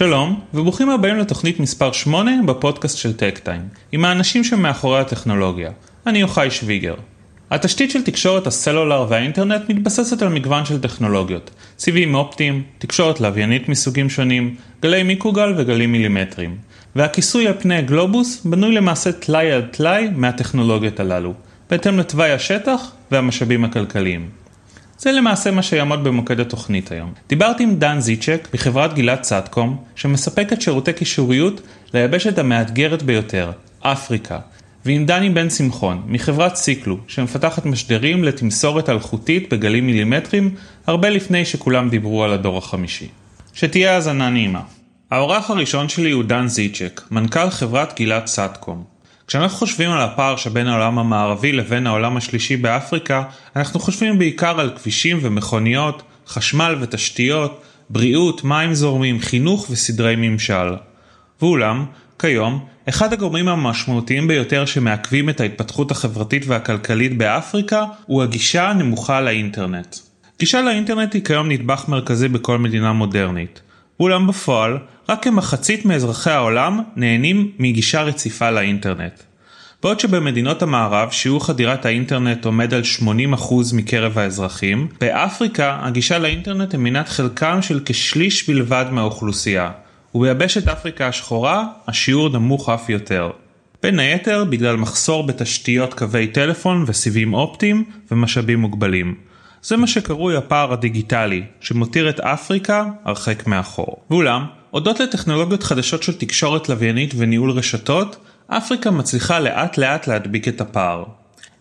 שלום, וברוכים הבאים לתוכנית מספר 8 בפודקאסט של טק טיים, עם האנשים שמאחורי הטכנולוגיה. אני יוחאי שוויגר. התשתית של תקשורת הסלולר והאינטרנט מתבססת על מגוון של טכנולוגיות, סיבים אופטיים, תקשורת לוויינית מסוגים שונים, גלי מיקרוגל וגלים מילימטריים. והכיסוי על פני הגלובוס בנוי למעשה טלאי על טלאי מהטכנולוגיות הללו, בהתאם לתוואי השטח והמשאבים הכלכליים. זה למעשה מה שיעמוד במוקד התוכנית היום. דיברתי עם דן זיצ'ק מחברת גילת סאטקום, שמספקת שירותי קישוריות ליבשת המאתגרת ביותר, אפריקה, ועם דני בן שמחון מחברת סיקלו, שמפתחת משדרים לתמסורת אלחוטית בגלים מילימטריים, הרבה לפני שכולם דיברו על הדור החמישי. שתהיה האזנה נעימה. האורח הראשון שלי הוא דן זיצ'ק, מנכ"ל חברת גילת סאטקום. כשאנחנו חושבים על הפער שבין העולם המערבי לבין העולם השלישי באפריקה, אנחנו חושבים בעיקר על כבישים ומכוניות, חשמל ותשתיות, בריאות, מים זורמים, חינוך וסדרי ממשל. ואולם, כיום, אחד הגורמים המשמעותיים ביותר שמעכבים את ההתפתחות החברתית והכלכלית באפריקה הוא הגישה הנמוכה לאינטרנט. גישה לאינטרנט היא כיום נדבך מרכזי בכל מדינה מודרנית. אולם בפועל, רק כמחצית מאזרחי העולם נהנים מגישה רציפה לאינטרנט. בעוד שבמדינות המערב שיעור חדירת האינטרנט עומד על 80% מקרב האזרחים, באפריקה הגישה לאינטרנט היא מנת חלקם של כשליש בלבד מהאוכלוסייה, וביבשת אפריקה השחורה השיעור נמוך אף יותר. בין היתר בגלל מחסור בתשתיות קווי טלפון וסיבים אופטיים ומשאבים מוגבלים. זה מה שקרוי הפער הדיגיטלי, שמותיר את אפריקה הרחק מאחור. ואולם, הודות לטכנולוגיות חדשות של תקשורת לוויינית וניהול רשתות, אפריקה מצליחה לאט לאט להדביק את הפער.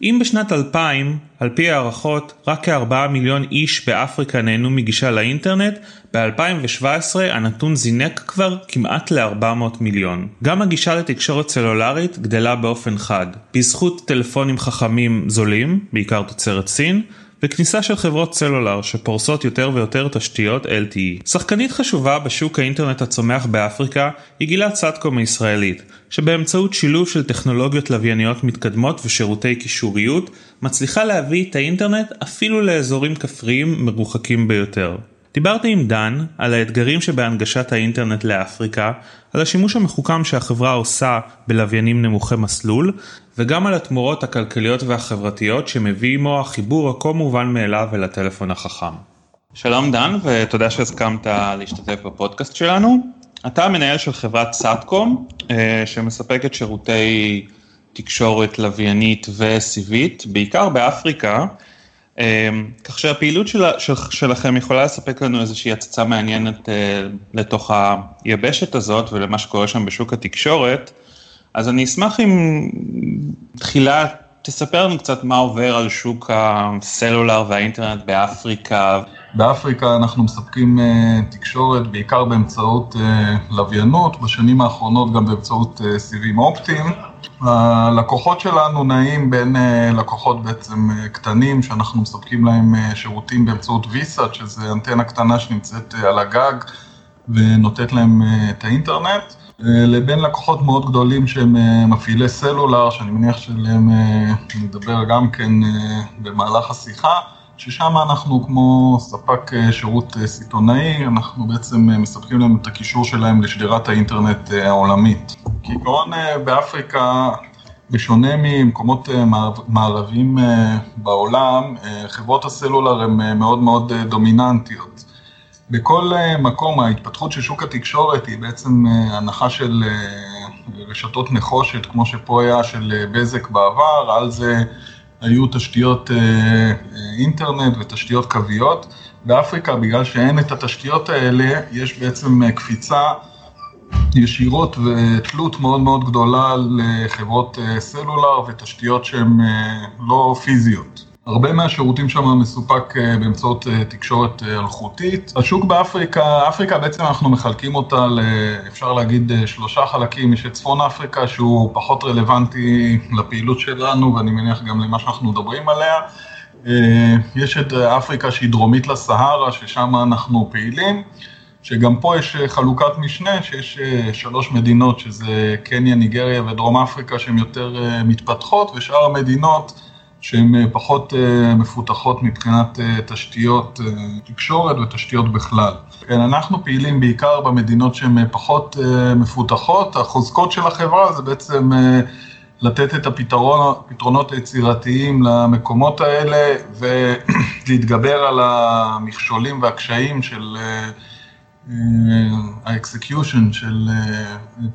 אם בשנת 2000, על פי הערכות, רק כ-4 מיליון איש באפריקה נהנו מגישה לאינטרנט, ב-2017 הנתון זינק כבר כמעט ל-400 מיליון. גם הגישה לתקשורת סלולרית גדלה באופן חד, בזכות טלפונים חכמים זולים, בעיקר תוצרת סין, וכניסה של חברות סלולר שפורסות יותר ויותר תשתיות LTE. שחקנית חשובה בשוק האינטרנט הצומח באפריקה היא גילת סאטקום הישראלית, שבאמצעות שילוב של טכנולוגיות לווייניות מתקדמות ושירותי קישוריות, מצליחה להביא את האינטרנט אפילו לאזורים כפריים מרוחקים ביותר. דיברתי עם דן על האתגרים שבהנגשת האינטרנט לאפריקה, על השימוש המחוכם שהחברה עושה בלוויינים נמוכי מסלול, וגם על התמורות הכלכליות והחברתיות שמביא עמו החיבור הכה מובן מאליו אל הטלפון החכם. שלום דן ותודה שהסכמת להשתתף בפודקאסט שלנו. אתה המנהל של חברת סאטקום אה, שמספקת שירותי תקשורת לוויינית וסיבית, בעיקר באפריקה. אמ, כך שהפעילות של, של, שלכם יכולה לספק לנו איזושהי הצצה מעניינת אה, לתוך היבשת הזאת ולמה שקורה שם בשוק התקשורת. אז אני אשמח אם תחילה תספר לנו קצת מה עובר על שוק הסלולר והאינטרנט באפריקה. באפריקה אנחנו מספקים uh, תקשורת בעיקר באמצעות uh, לוויינות, בשנים האחרונות גם באמצעות uh, סיבים אופטיים. הלקוחות שלנו נעים בין uh, לקוחות בעצם uh, קטנים שאנחנו מספקים להם uh, שירותים באמצעות ויסאט, שזה אנטנה קטנה שנמצאת על הגג ונותנת להם את האינטרנט. לבין לקוחות מאוד גדולים שהם מפעילי סלולר, שאני מניח שלהם נדבר גם כן במהלך השיחה. ששם אנחנו כמו ספק אה, שירות אה, סיטונאי, אנחנו בעצם אה, מספקים להם את הקישור שלהם לשדרת האינטרנט העולמית. כעיקרון באפריקה, בשונה ממקומות מערביים בעולם, חברות הסלולר הן מאוד מאוד דומיננטיות. בכל מקום ההתפתחות של שוק התקשורת היא בעצם הנחה של רשתות נחושת, כמו שפה היה של בזק בעבר, על זה היו תשתיות אה, אה, אינטרנט ותשתיות קוויות. באפריקה, בגלל שאין את התשתיות האלה, יש בעצם אה, קפיצה ישירות ותלות מאוד מאוד גדולה לחברות סלולר ותשתיות שהן לא פיזיות. הרבה מהשירותים שם מסופק אה, באמצעות אה, תקשורת אה, אלחוטית. השוק באפריקה, אפריקה בעצם אנחנו מחלקים אותה, ל, אפשר להגיד, שלושה חלקים. יש את צפון אפריקה שהוא פחות רלוונטי לפעילות שלנו ואני מניח גם למה שאנחנו מדברים עליה. יש את אפריקה שהיא דרומית לסהרה, ששם אנחנו פעילים, שגם פה יש חלוקת משנה, שיש שלוש מדינות, שזה קניה, ניגריה ודרום אפריקה, שהן יותר מתפתחות, ושאר המדינות שהן פחות מפותחות מבחינת תשתיות תקשורת ותשתיות בכלל. כן, אנחנו פעילים בעיקר במדינות שהן פחות מפותחות, החוזקות של החברה זה בעצם לתת את הפתרונות היצירתיים למקומות האלה ולהתגבר על המכשולים והקשיים של ה execution של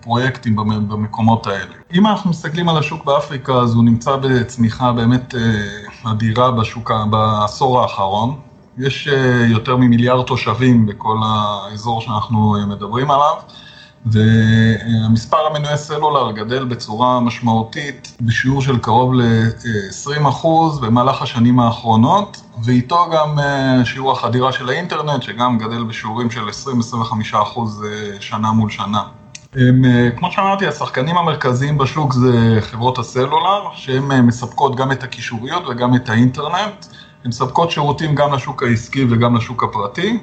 פרויקטים במקומות האלה. אם אנחנו מסתכלים על השוק באפריקה, אז הוא נמצא בצמיחה באמת אדירה בשוק, בעשור האחרון. יש יותר ממיליארד תושבים בכל האזור שאנחנו מדברים עליו. והמספר המנועי סלולר גדל בצורה משמעותית בשיעור של קרוב ל-20% במהלך השנים האחרונות, ואיתו גם שיעור החדירה של האינטרנט, שגם גדל בשיעורים של 20-25% שנה מול שנה. הם, כמו שאמרתי, השחקנים המרכזיים בשוק זה חברות הסלולר, שהן מספקות גם את הקישוריות וגם את האינטרנט. הן מספקות שירותים גם לשוק העסקי וגם לשוק הפרטי.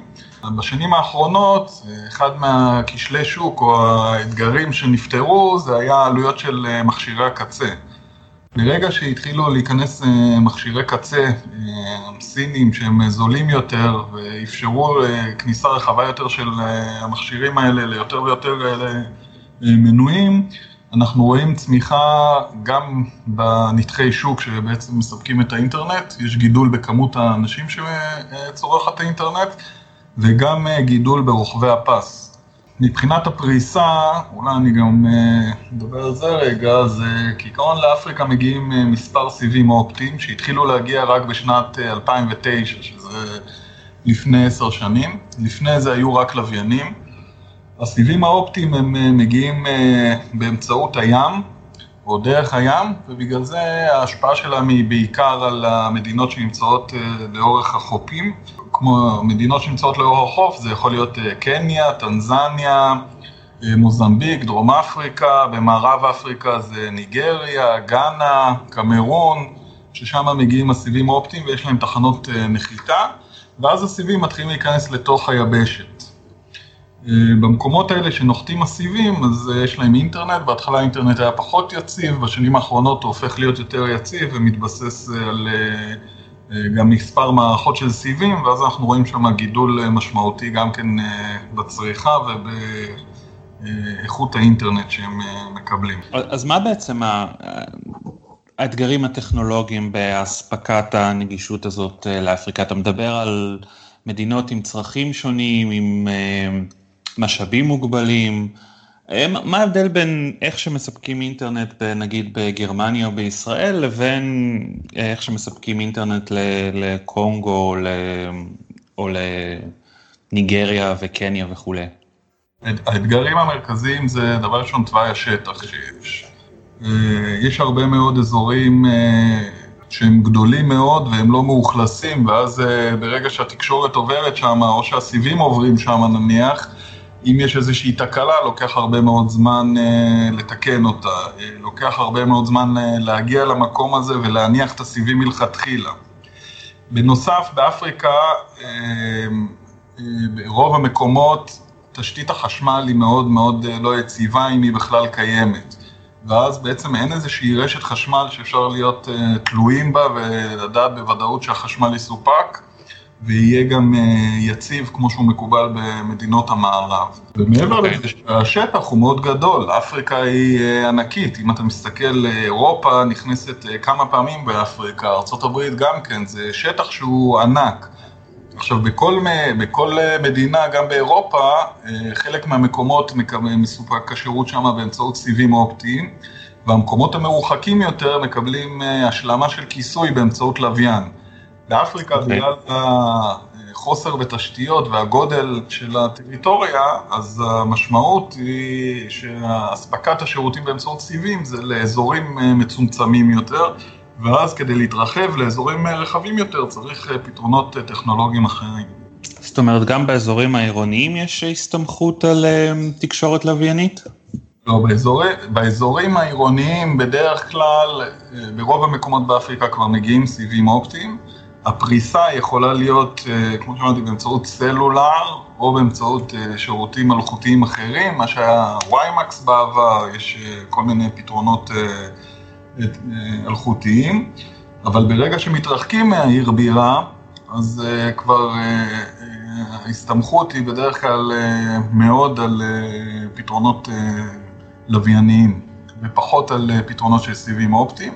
בשנים האחרונות, אחד מהכשלי שוק או האתגרים שנפתרו זה היה העלויות של מכשירי הקצה. ברגע שהתחילו להיכנס מכשירי קצה סינים שהם זולים יותר ואפשרו כניסה רחבה יותר של המכשירים האלה ליותר ויותר מנויים, אנחנו רואים צמיחה גם בנתחי שוק שבעצם מספקים את האינטרנט, יש גידול בכמות האנשים שצורך את האינטרנט וגם גידול ברוחבי הפס. מבחינת הפריסה, אולי אני גם אדבר על זה רגע, זה כעיקרון לאפריקה מגיעים מספר סיבים אופטיים שהתחילו להגיע רק בשנת 2009, שזה לפני עשר שנים, לפני זה היו רק לוויינים. הסיבים האופטיים הם מגיעים באמצעות הים, או דרך הים, ובגלל זה ההשפעה שלהם היא בעיקר על המדינות שנמצאות לאורך החופים. כמו מדינות שנמצאות לאורך החוף, זה יכול להיות קניה, טנזניה, מוזמביק, דרום אפריקה, במערב אפריקה זה ניגריה, גאנה, קמרון, ששם מגיעים הסיבים האופטיים ויש להם תחנות נחיתה, ואז הסיבים מתחילים להיכנס לתוך היבשת. במקומות האלה שנוחתים הסיבים, אז יש להם אינטרנט, בהתחלה האינטרנט היה פחות יציב, בשנים האחרונות הוא הופך להיות יותר יציב ומתבסס על גם מספר מערכות של סיבים, ואז אנחנו רואים שם גידול משמעותי גם כן בצריכה ובאיכות האינטרנט שהם מקבלים. אז מה בעצם האתגרים הטכנולוגיים באספקת הנגישות הזאת לאפריקה? אתה מדבר על מדינות עם צרכים שונים, עם משאבים מוגבלים, מה ההבדל בין איך שמספקים אינטרנט נגיד בגרמניה או בישראל לבין איך שמספקים אינטרנט לקונגו או לניגריה וקניה וכולי? האתגרים המרכזיים זה דבר ראשון תוואי השטח שיש. יש הרבה מאוד אזורים שהם גדולים מאוד והם לא מאוכלסים ואז ברגע שהתקשורת עוברת שם או שהסיבים עוברים שם נניח אם יש איזושהי תקלה, לוקח הרבה מאוד זמן uh, לתקן אותה, uh, לוקח הרבה מאוד זמן uh, להגיע למקום הזה ולהניח את הסיבים מלכתחילה. בנוסף, באפריקה, uh, uh, ברוב המקומות, תשתית החשמל היא מאוד מאוד uh, לא יציבה אם היא בכלל קיימת. ואז בעצם אין איזושהי רשת חשמל שאפשר להיות uh, תלויים בה ולדעת בוודאות שהחשמל יסופק. ויהיה גם יציב כמו שהוא מקובל במדינות המערב. ומעבר okay. לזה שהשטח הוא מאוד גדול, אפריקה היא ענקית, אם אתה מסתכל, אירופה נכנסת כמה פעמים באפריקה, ארה"ב גם כן, זה שטח שהוא ענק. עכשיו, בכל, בכל מדינה, גם באירופה, חלק מהמקומות מסופק השירות שם באמצעות סיבים אופטיים, והמקומות המרוחקים יותר מקבלים השלמה של כיסוי באמצעות לוויין. באפריקה, okay. אוקיי. בגלל החוסר בתשתיות והגודל של הטריטוריה, אז המשמעות היא שאספקת השירותים באמצעות סיבים זה לאזורים מצומצמים יותר, ואז כדי להתרחב לאזורים רחבים יותר צריך פתרונות טכנולוגיים אחרים. זאת אומרת, גם באזורים העירוניים יש הסתמכות על תקשורת לוויינית? לא, באזורי, באזורים העירוניים בדרך כלל, ברוב המקומות באפריקה כבר מגיעים סיבים אופטיים. הפריסה יכולה להיות, כמו שאמרתי, באמצעות סלולר, או באמצעות שירותים מלאכותיים אחרים, מה שהיה ויימקס בעבר, יש כל מיני פתרונות אלחוטיים. אבל ברגע שמתרחקים מהעיר בירה, אז כבר ההסתמכות היא בדרך כלל מאוד על פתרונות לווייניים, ופחות על פתרונות של סיבים אופטיים.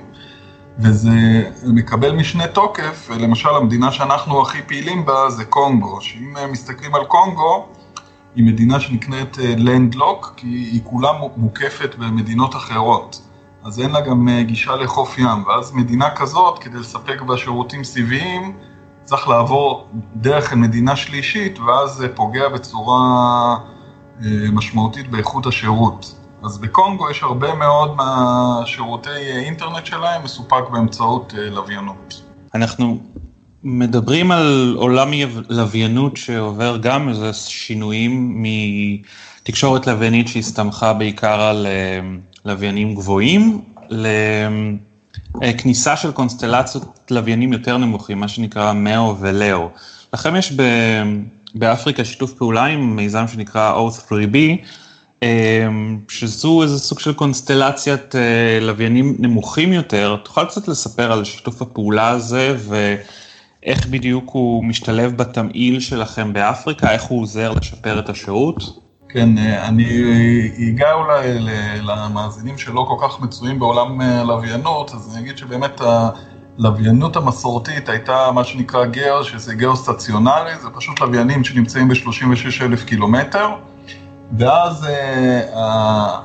וזה מקבל משנה תוקף, למשל המדינה שאנחנו הכי פעילים בה זה קונגו, שאם מסתכלים על קונגו, היא מדינה שנקראת לנדלוק, כי היא כולה מוקפת במדינות אחרות. אז אין לה גם אה, גישה לחוף ים, ואז מדינה כזאת, כדי לספק בה שירותים סיביים, צריך לעבור דרך מדינה שלישית, ואז זה פוגע בצורה אה, משמעותית באיכות השירות. אז בקונגו יש הרבה מאוד מהשירותי אינטרנט שלהם מסופק באמצעות אה, לוויינות. אנחנו מדברים על עולם לוויינות שעובר גם איזה שינויים מתקשורת לוויינית שהסתמכה בעיקר על לוויינים גבוהים, לכניסה של קונסטלציות לוויינים יותר נמוכים, מה שנקרא מאו ולאו. לכם יש באפריקה שיתוף פעולה עם מיזם שנקרא O3B, שזו איזה סוג של קונסטלציית אה, לוויינים נמוכים יותר. תוכל קצת לספר על שיתוף הפעולה הזה ואיך בדיוק הוא משתלב בתמהיל שלכם באפריקה, איך הוא עוזר לשפר את השירות? כן, אה, אני אגע אולי למאזינים שלא כל כך מצויים בעולם הלוויינות, אה, אז אני אגיד שבאמת הלוויינות המסורתית הייתה מה שנקרא גאו, שזה גאו סטציונרי, זה פשוט לוויינים שנמצאים ב-36 אלף קילומטר, ואז אה,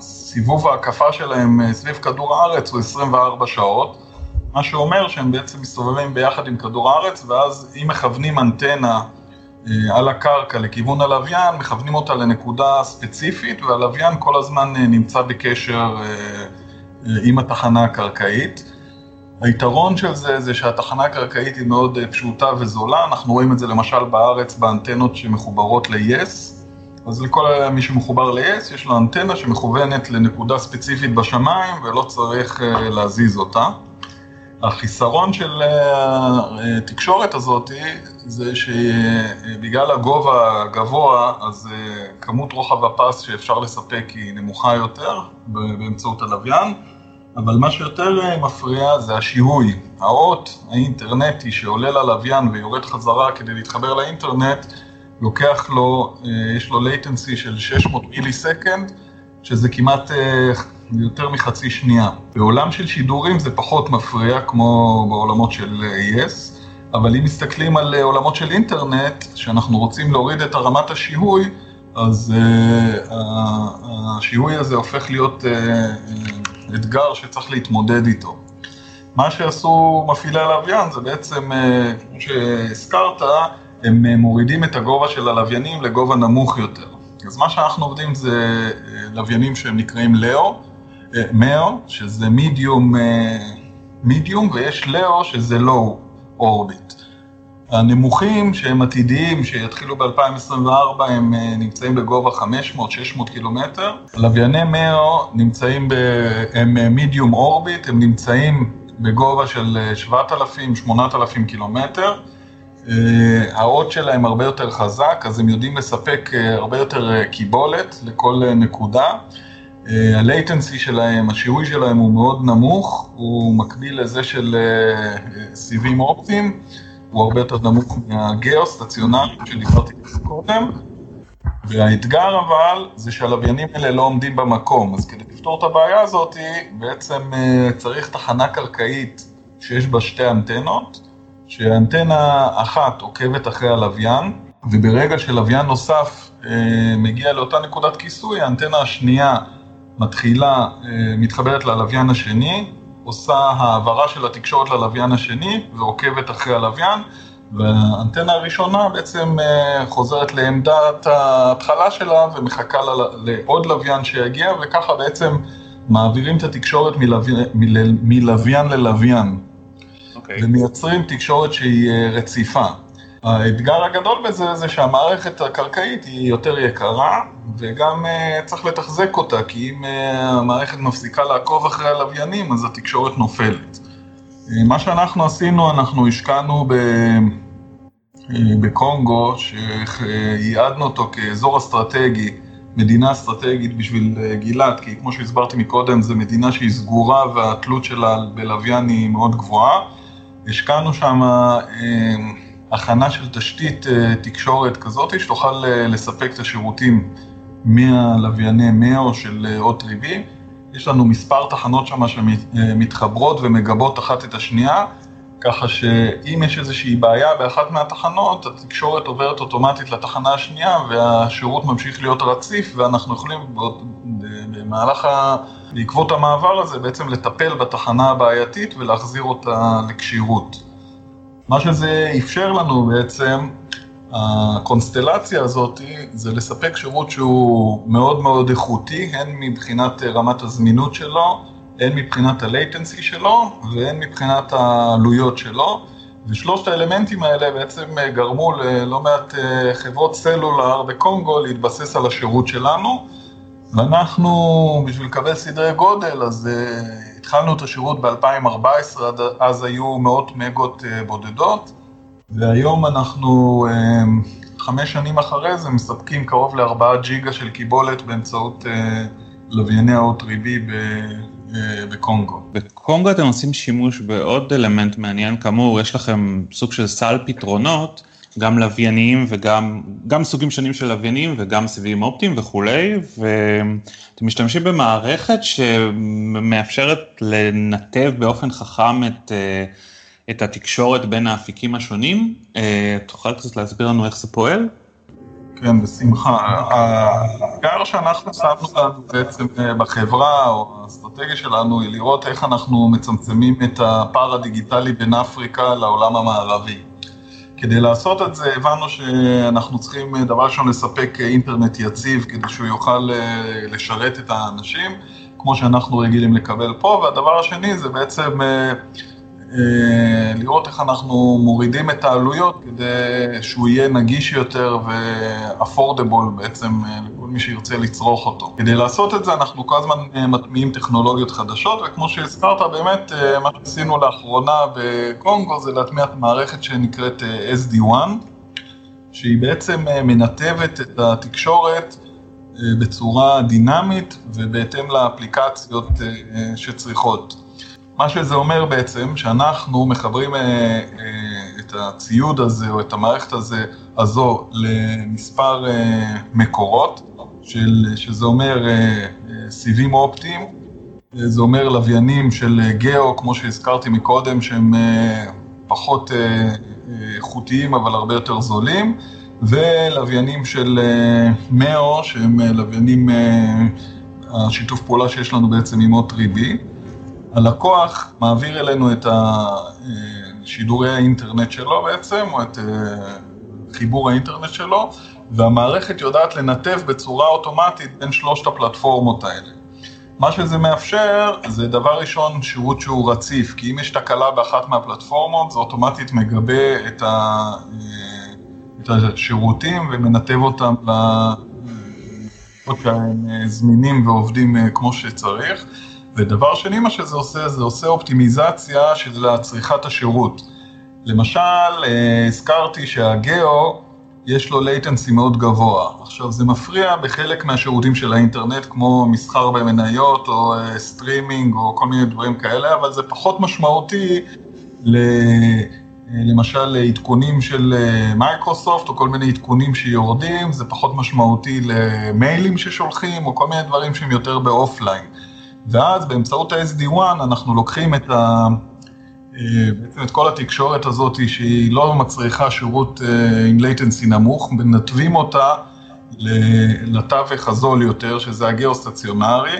סיבוב ההקפה שלהם סביב כדור הארץ הוא 24 שעות, מה שאומר שהם בעצם מסתובבים ביחד עם כדור הארץ, ואז אם מכוונים אנטנה אה, על הקרקע לכיוון הלוויין, מכוונים אותה לנקודה ספציפית, והלוויין כל הזמן אה, נמצא בקשר אה, עם התחנה הקרקעית. היתרון של זה זה שהתחנה הקרקעית היא מאוד פשוטה וזולה, אנחנו רואים את זה למשל בארץ באנטנות שמחוברות ל-yes, אז לכל מי שמחובר ל-yes יש לו אנטנה שמכוונת לנקודה ספציפית בשמיים ולא צריך להזיז אותה. החיסרון של אה, התקשורת הזאת זה שבגלל הגובה הגבוה, אז אה, כמות רוחב הפס שאפשר לספק היא נמוכה יותר באמצעות הלוויין, אבל מה שיותר אה, מפריע זה השיהוי. האות האינטרנטי שעולה ללוויין ויורד חזרה כדי להתחבר לאינטרנט, לוקח לו, יש לו latency של 600 מילי סקנד, שזה כמעט יותר מחצי שנייה. בעולם של שידורים זה פחות מפריע, כמו בעולמות של yes, אבל אם מסתכלים על אה, עולמות של אינטרנט, שאנחנו רוצים להוריד את הרמת השיהוי, אז uh, השיהוי הזה הופך להיות uh, אתגר שצריך להתמודד איתו. מה שעשו מפעילי הלוויין זה בעצם, כמו שהזכרת, הם מורידים את הגובה של הלוויינים לגובה נמוך יותר. אז מה שאנחנו עובדים זה לוויינים שהם נקראים לאו, מאו, שזה מידיום, מידיום, ויש לאו, שזה לואו אורביט. הנמוכים שהם עתידיים, שיתחילו ב-2024, הם אה, נמצאים בגובה 500-600 קילומטר. לווייני מאו נמצאים, ב... הם מידיום אה, אורביט, הם נמצאים בגובה של 7,000-8,000 אה, קילומטר. האות שלהם הרבה יותר חזק, אז הם יודעים לספק הרבה יותר קיבולת לכל נקודה. ה-latency שלהם, השיהוי שלהם הוא מאוד נמוך, הוא מקביל לזה של אה, סיבים אופטיים, הוא הרבה יותר נמוך מהגיאו-סטציונרי שדיברתי קודם, והאתגר אבל זה שהלוויינים האלה לא עומדים במקום, אז כדי לפתור את הבעיה הזאת, בעצם אה, צריך תחנה קרקעית שיש בה שתי אנטנות, שאנטנה אחת עוקבת אחרי הלוויין, וברגע שלוויין נוסף אה, מגיע לאותה נקודת כיסוי, האנטנה השנייה מתחילה, אה, מתחברת ללוויין השני, עושה העברה של התקשורת ללוויין השני ועוקבת אחרי הלוויין, והאנטנה הראשונה בעצם אה, חוזרת לעמדת ההתחלה שלה ומחכה לעוד לוויין שיגיע, וככה בעצם מעבירים את התקשורת מלוויין ללוויין. Okay. אוקיי. ומייצרים תקשורת שהיא אה, רציפה. האתגר הגדול בזה זה שהמערכת הקרקעית היא יותר יקרה וגם uh, צריך לתחזק אותה, כי אם uh, המערכת מפסיקה לעקוב אחרי הלוויינים אז התקשורת נופלת. מה שאנחנו עשינו, אנחנו השקענו ב... בקונגו, שייעדנו אותו כאזור אסטרטגי מדינה אסטרטגית בשביל גילת, כי כמו שהסברתי מקודם, זו מדינה שהיא סגורה והתלות שלה בלוויין היא מאוד גבוהה. השקענו שם הכנה של תשתית תקשורת כזאת, שתוכל לספק את השירותים מהלווייני 100 או של הוט ריבי. יש לנו מספר תחנות שם שמתחברות ומגבות אחת את השנייה, ככה שאם יש איזושהי בעיה באחת מהתחנות, התקשורת עוברת אוטומטית לתחנה השנייה והשירות ממשיך להיות רציף ואנחנו יכולים במהלך, ה... בעקבות המעבר הזה בעצם לטפל בתחנה הבעייתית ולהחזיר אותה לכשירות. מה שזה אפשר לנו בעצם הקונסטלציה הזאת זה לספק שירות שהוא מאוד מאוד איכותי, הן מבחינת רמת הזמינות שלו, הן מבחינת ה-latency שלו והן מבחינת העלויות שלו, ושלושת האלמנטים האלה בעצם גרמו ללא מעט אה, חברות סלולר בקונגו להתבסס על השירות שלנו, ואנחנו, בשביל לקבל סדרי גודל, אז uh, התחלנו את השירות ב-2014, אז היו מאות מגות uh, בודדות. והיום אנחנו אמ, חמש שנים אחרי זה מספקים קרוב לארבעה ג'יגה של קיבולת באמצעות אה, לווייני האות ריבי אה, בקונגו. בקונגו אתם עושים שימוש בעוד אלמנט מעניין, כאמור יש לכם סוג של סל פתרונות, גם לווייניים וגם גם סוגים שונים של לוויינים וגם סיבים אופטיים וכולי, ואתם משתמשים במערכת שמאפשרת לנתב באופן חכם את... Uh, את התקשורת בין האפיקים השונים. אה, תוכל קצת להסביר לנו איך זה פועל? כן, בשמחה. האתגר שאנחנו שמנו לנו בעצם אה, בחברה, או האסטרטגיה שלנו, היא לראות איך אנחנו מצמצמים את הפער הדיגיטלי בין אפריקה לעולם המערבי. כדי לעשות את זה הבנו שאנחנו צריכים אה, דבר ראשון לספק אינטרנט יציב כדי שהוא יוכל לשרת את האנשים, כמו שאנחנו רגילים לקבל פה, והדבר השני זה בעצם אה, לראות איך אנחנו מורידים את העלויות כדי שהוא יהיה נגיש יותר ו-affordable בעצם אה, לכל מי שירצה לצרוך אותו. כדי לעשות את זה אנחנו כל הזמן אה, מטמיעים טכנולוגיות חדשות וכמו שהזכרת באמת מה שעשינו לאחרונה בקונגו זה להטמיע את מערכת שנקראת SD1 שהיא בעצם מנתבת את התקשורת בצורה דינמית ובהתאם לאפליקציות שצריכות. מה שזה אומר בעצם, שאנחנו מחברים אה, אה, את הציוד הזה או את המערכת הזה, הזו למספר אה, מקורות, של, שזה אומר סיבים אופטיים, זה אומר לוויינים של גאו, כמו שהזכרתי מקודם, שהם פחות איכותיים אבל הרבה יותר זולים, ולוויינים של מאו, שהם לוויינים, השיתוף פעולה שיש לנו בעצם עם עוד ריבי. הלקוח מעביר אלינו את שידורי האינטרנט שלו בעצם, או את אה, חיבור האינטרנט שלו, והמערכת יודעת לנתב בצורה אוטומטית בין שלושת הפלטפורמות האלה. מה שזה מאפשר זה דבר ראשון שירות שהוא רציף, כי אם יש תקלה באחת מהפלטפורמות זה אוטומטית מגבה את, ה, אה, את השירותים ומנתב אותם ל... שהם אה, זמינים ועובדים כמו שצריך. ודבר שני, מה שזה עושה, זה עושה אופטימיזציה של צריכת השירות. למשל, אה, הזכרתי שה GEO, יש לו latency מאוד גבוה. עכשיו, זה מפריע בחלק מהשירותים של האינטרנט, כמו מסחר במניות, או סטרימינג, אה, או כל מיני דברים כאלה, אבל זה פחות משמעותי ל... אה, למשל לעדכונים של מייקרוסופט, או כל מיני עדכונים שיורדים, זה פחות משמעותי למיילים ששולחים, או כל מיני דברים שהם יותר ב offline. ואז באמצעות ה-SD-WAN אנחנו לוקחים את, ה, אה, בעצם את כל התקשורת הזאת שהיא לא מצריכה שירות אה, עם latency נמוך, מנתבים אותה לתווך הזול יותר, שזה הגיאו-סטציונרי,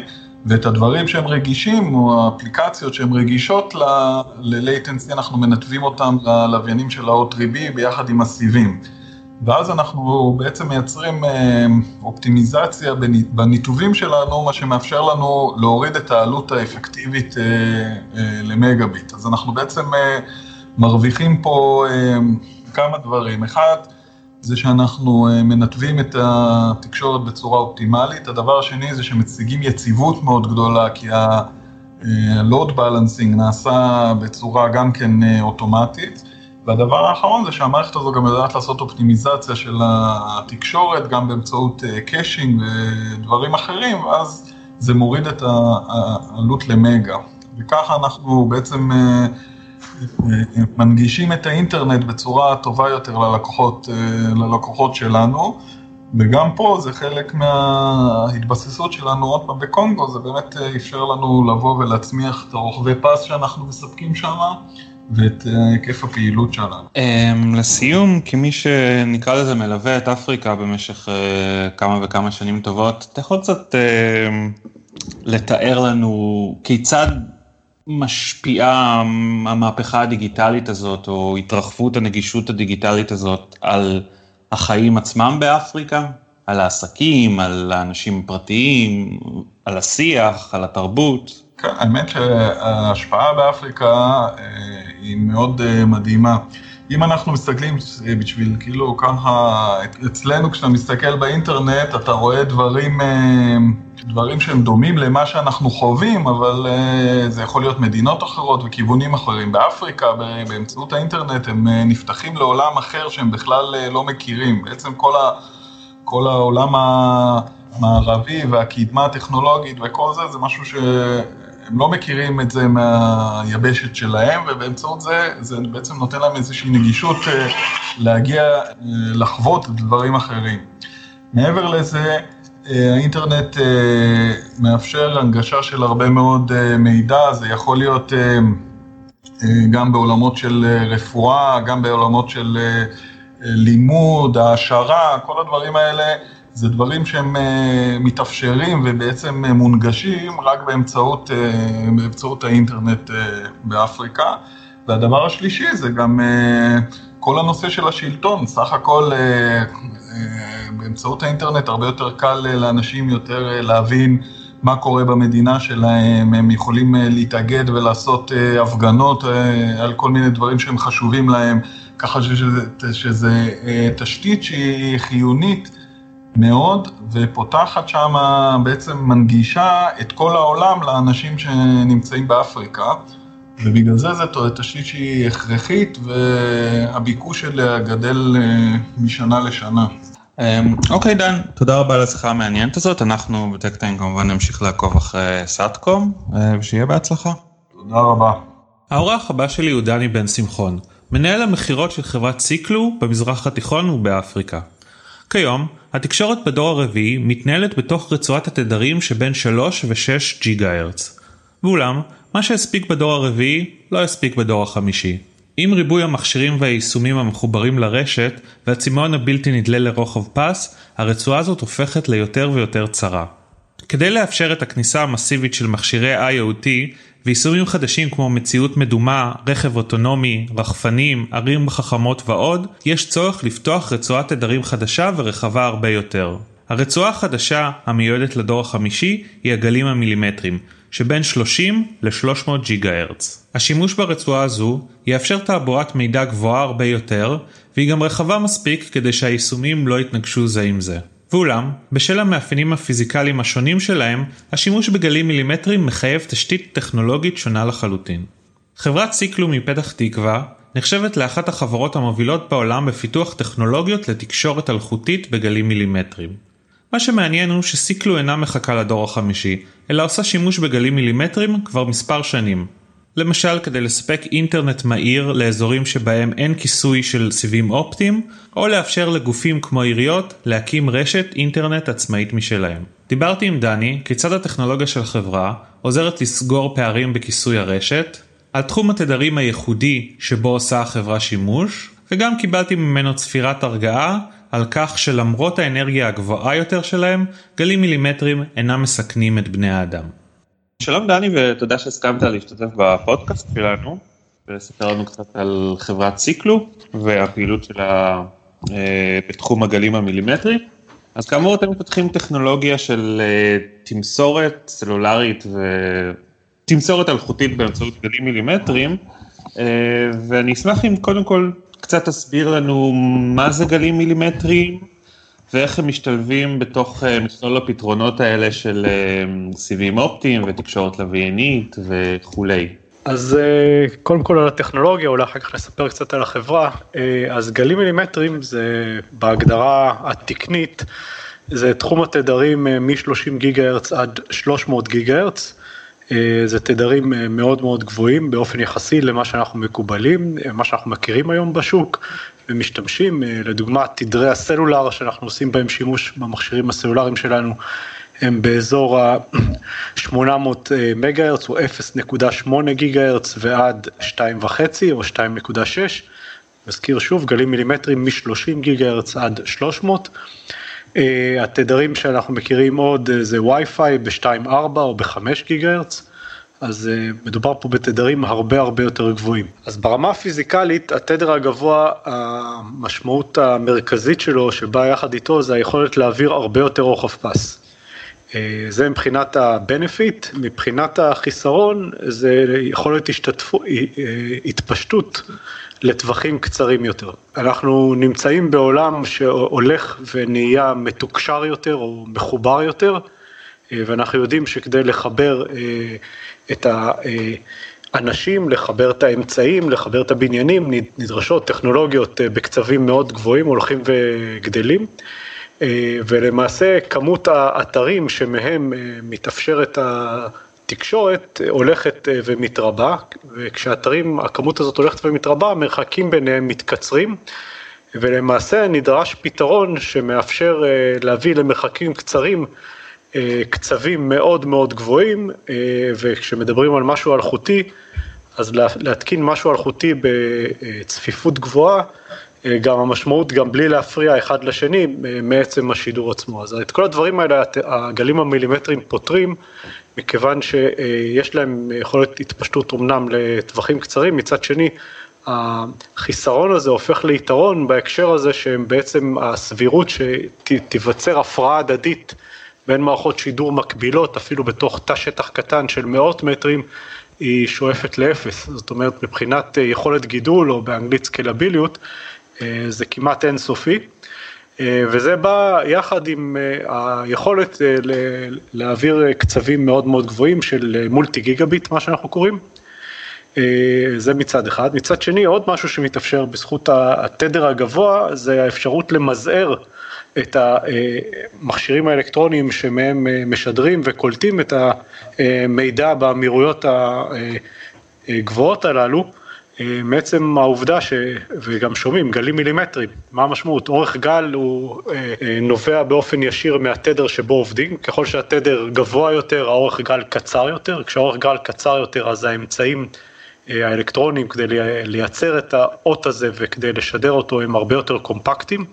ואת הדברים שהם רגישים, או האפליקציות שהן רגישות ל-latency, אנחנו מנתבים אותם ללוויינים של ה-O3B ביחד עם הסיבים. ואז אנחנו בעצם מייצרים אה, אופטימיזציה בניתובים שלנו, מה שמאפשר לנו להוריד את העלות האפקטיבית אה, אה, למגביט. אז אנחנו בעצם מרוויחים פה כמה דברים. אחד, זה שאנחנו מנתבים את התקשורת בצורה אופטימלית. הדבר השני זה שמציגים יציבות מאוד גדולה, כי ה-load balancing נעשה בצורה גם כן אוטומטית. והדבר האחרון זה שהמערכת הזו גם יודעת לעשות אופטימיזציה של התקשורת, גם באמצעות caching ודברים אחרים, ואז זה מוריד את העלות למגה. וככה אנחנו בעצם מנגישים את האינטרנט בצורה טובה יותר ללקוחות, ללקוחות שלנו. וגם פה זה חלק מההתבססות שלנו עוד פעם בקונגו, זה באמת אפשר לנו לבוא ולהצמיח את הרוחבי פס שאנחנו מספקים שם. ואת היקף הפעילות שלנו. לסיום, כמי שנקרא לזה מלווה את אפריקה במשך כמה וכמה שנים טובות, אתה יכול קצת לתאר לנו כיצד משפיעה המהפכה הדיגיטלית הזאת, או התרחבות הנגישות הדיגיטלית הזאת על החיים עצמם באפריקה, על העסקים, על האנשים הפרטיים, על השיח, על התרבות. האמת שההשפעה באפריקה היא מאוד מדהימה. אם אנחנו מסתכלים בשביל כאילו ככה, אצלנו כשאתה מסתכל באינטרנט אתה רואה דברים, דברים שהם דומים למה שאנחנו חווים, אבל זה יכול להיות מדינות אחרות וכיוונים אחרים. באפריקה באמצעות האינטרנט הם נפתחים לעולם אחר שהם בכלל לא מכירים. בעצם כל, ה, כל העולם המערבי והקדמה הטכנולוגית וכל זה, זה משהו ש... הם לא מכירים את זה מהיבשת שלהם, ובאמצעות זה, זה בעצם נותן להם איזושהי נגישות להגיע, לחוות דברים אחרים. מעבר לזה, האינטרנט מאפשר הנגשה של הרבה מאוד מידע, זה יכול להיות גם בעולמות של רפואה, גם בעולמות של לימוד, העשרה, כל הדברים האלה. זה דברים שהם מתאפשרים ובעצם מונגשים רק באמצעות, באמצעות האינטרנט באפריקה. והדבר השלישי זה גם כל הנושא של השלטון, סך הכל באמצעות האינטרנט הרבה יותר קל לאנשים יותר להבין מה קורה במדינה שלהם, הם יכולים להתאגד ולעשות הפגנות על כל מיני דברים שהם חשובים להם, ככה שזה, שזה תשתית שהיא חיונית. מאוד, ופותחת שם, בעצם מנגישה את כל העולם לאנשים שנמצאים באפריקה, ובגלל זה זו תשתית שהיא הכרחית, והביקוש אליה גדל משנה לשנה. אוקיי דן, תודה רבה על השיחה המעניינת הזאת, אנחנו בטקטיים כמובן נמשיך לעקוב אחרי סאטקום, ושיהיה בהצלחה. תודה רבה. האורח הבא שלי הוא דני בן שמחון, מנהל המכירות של חברת סיקלו במזרח התיכון ובאפריקה. כיום, התקשורת בדור הרביעי מתנהלת בתוך רצועת התדרים שבין 3 ו-6 ג'יגה הרץ. ואולם, מה שהספיק בדור הרביעי לא הספיק בדור החמישי. עם ריבוי המכשירים והיישומים המחוברים לרשת והצימון הבלתי נדלה לרוחב פס, הרצועה הזאת הופכת ליותר ויותר צרה. כדי לאפשר את הכניסה המסיבית של מכשירי IoT ויישומים חדשים כמו מציאות מדומה, רכב אוטונומי, רחפנים, ערים חכמות ועוד, יש צורך לפתוח רצועת תדרים חדשה ורחבה הרבה יותר. הרצועה החדשה, המיועדת לדור החמישי, היא הגלים המילימטריים, שבין 30 ל-300 ג'יגה הרץ. השימוש ברצועה הזו יאפשר תעבורת מידע גבוהה הרבה יותר, והיא גם רחבה מספיק כדי שהיישומים לא יתנגשו זה עם זה. ואולם, בשל המאפיינים הפיזיקליים השונים שלהם, השימוש בגלים מילימטריים מחייב תשתית טכנולוגית שונה לחלוטין. חברת סיקלו מפתח תקווה נחשבת לאחת החברות המובילות בעולם בפיתוח טכנולוגיות לתקשורת אלחוטית בגלים מילימטריים. מה שמעניין הוא שסיקלו אינה מחכה לדור החמישי, אלא עושה שימוש בגלים מילימטריים כבר מספר שנים. למשל כדי לספק אינטרנט מהיר לאזורים שבהם אין כיסוי של סיבים אופטיים, או לאפשר לגופים כמו עיריות להקים רשת אינטרנט עצמאית משלהם. דיברתי עם דני כיצד הטכנולוגיה של החברה עוזרת לסגור פערים בכיסוי הרשת, על תחום התדרים הייחודי שבו עושה החברה שימוש, וגם קיבלתי ממנו צפירת הרגעה על כך שלמרות האנרגיה הגבוהה יותר שלהם, גלים מילימטריים אינם מסכנים את בני האדם. שלום דני ותודה שהסכמת להשתתף בפודקאסט שלנו ולספר לנו קצת על חברת סיקלו והפעילות שלה בתחום הגלים המילימטרי. אז כאמור אתם מפתחים טכנולוגיה של תמסורת סלולרית ותמסורת אלחוטית באמצעות גלים מילימטריים ואני אשמח אם קודם כל קצת תסביר לנו מה זה גלים מילימטריים ואיך הם משתלבים בתוך מכלול הפתרונות האלה של סיבים אופטיים ותקשורת לוויינית וכולי. אז קודם כל על הטכנולוגיה, אולי אחר כך נספר קצת על החברה. אז גלים מילימטרים זה בהגדרה התקנית, זה תחום התדרים מ-30 גיגה הרץ עד 300 גיגה הרץ. זה תדרים מאוד מאוד גבוהים באופן יחסי למה שאנחנו מקובלים, מה שאנחנו מכירים היום בשוק ומשתמשים, לדוגמה תדרי הסלולר שאנחנו עושים בהם שימוש במכשירים הסלולריים שלנו, הם באזור ה-800 מגה הרץ או 0.8 גיגה הרץ ועד 2.5 או 2.6, מזכיר שוב גלים מילימטריים מ-30 גיגה הרץ עד 300. התדרים שאנחנו מכירים עוד זה וי-פיי ב-2.4 או ב-5 גיגה הרץ, אז מדובר פה בתדרים הרבה הרבה יותר גבוהים. אז ברמה הפיזיקלית התדר הגבוה, המשמעות המרכזית שלו שבאה יחד איתו זה היכולת להעביר הרבה יותר רוחב פס. זה מבחינת ה-benefit, מבחינת החיסרון זה יכולת השתתפות, התפשטות לטווחים קצרים יותר. אנחנו נמצאים בעולם שהולך ונהיה מתוקשר יותר או מחובר יותר, ואנחנו יודעים שכדי לחבר את האנשים, לחבר את האמצעים, לחבר את הבניינים, נדרשות טכנולוגיות בקצבים מאוד גבוהים, הולכים וגדלים. ולמעשה כמות האתרים שמהם מתאפשרת התקשורת הולכת ומתרבה, וכשהאתרים, הכמות הזאת הולכת ומתרבה, המרחקים ביניהם מתקצרים, ולמעשה נדרש פתרון שמאפשר להביא למרחקים קצרים קצבים מאוד מאוד גבוהים, וכשמדברים על משהו אלחוטי, אז להתקין משהו אלחוטי בצפיפות גבוהה, גם המשמעות, גם בלי להפריע אחד לשני, מעצם השידור עצמו. אז את כל הדברים האלה הגלים המילימטריים פותרים, מכיוון שיש להם יכולת התפשטות אמנם לטווחים קצרים, מצד שני החיסרון הזה הופך ליתרון בהקשר הזה שהם בעצם הסבירות שתיווצר הפרעה הדדית בין מערכות שידור מקבילות, אפילו בתוך תא שטח קטן של מאות מטרים, היא שואפת לאפס. זאת אומרת, מבחינת יכולת גידול, או באנגלית סקלביליות, זה כמעט אינסופי, וזה בא יחד עם היכולת להעביר קצבים מאוד מאוד גבוהים של מולטי גיגביט, מה שאנחנו קוראים. זה מצד אחד. מצד שני, עוד משהו שמתאפשר בזכות התדר הגבוה, זה האפשרות למזער את המכשירים האלקטרוניים שמהם משדרים וקולטים את המידע במהירויות הגבוהות הללו. מעצם העובדה ש... וגם שומעים, גלים מילימטריים, מה המשמעות? אורך גל הוא נובע באופן ישיר מהתדר שבו עובדים, ככל שהתדר גבוה יותר, האורך גל קצר יותר, כשהאורך גל קצר יותר אז האמצעים האלקטרוניים כדי לייצר את האות הזה וכדי לשדר אותו הם הרבה יותר קומפקטיים.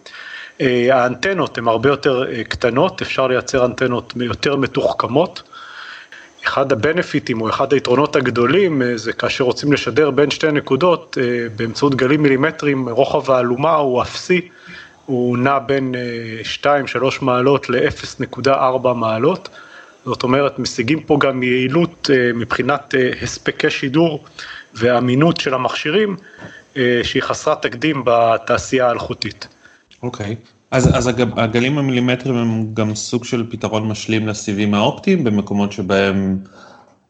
האנטנות הן הרבה יותר קטנות, אפשר לייצר אנטנות יותר מתוחכמות. אחד הבנפיטים או אחד היתרונות הגדולים זה כאשר רוצים לשדר בין שתי נקודות באמצעות גלים מילימטריים, רוחב האלומה הוא אפסי, הוא נע בין 2-3 מעלות ל-0.4 מעלות, זאת אומרת משיגים פה גם יעילות מבחינת הספקי שידור ואמינות של המכשירים שהיא חסרת תקדים בתעשייה האלחוטית. אוקיי. אז, אז הגלים המילימטריים הם גם סוג של פתרון משלים לסיבים האופטיים במקומות שבהם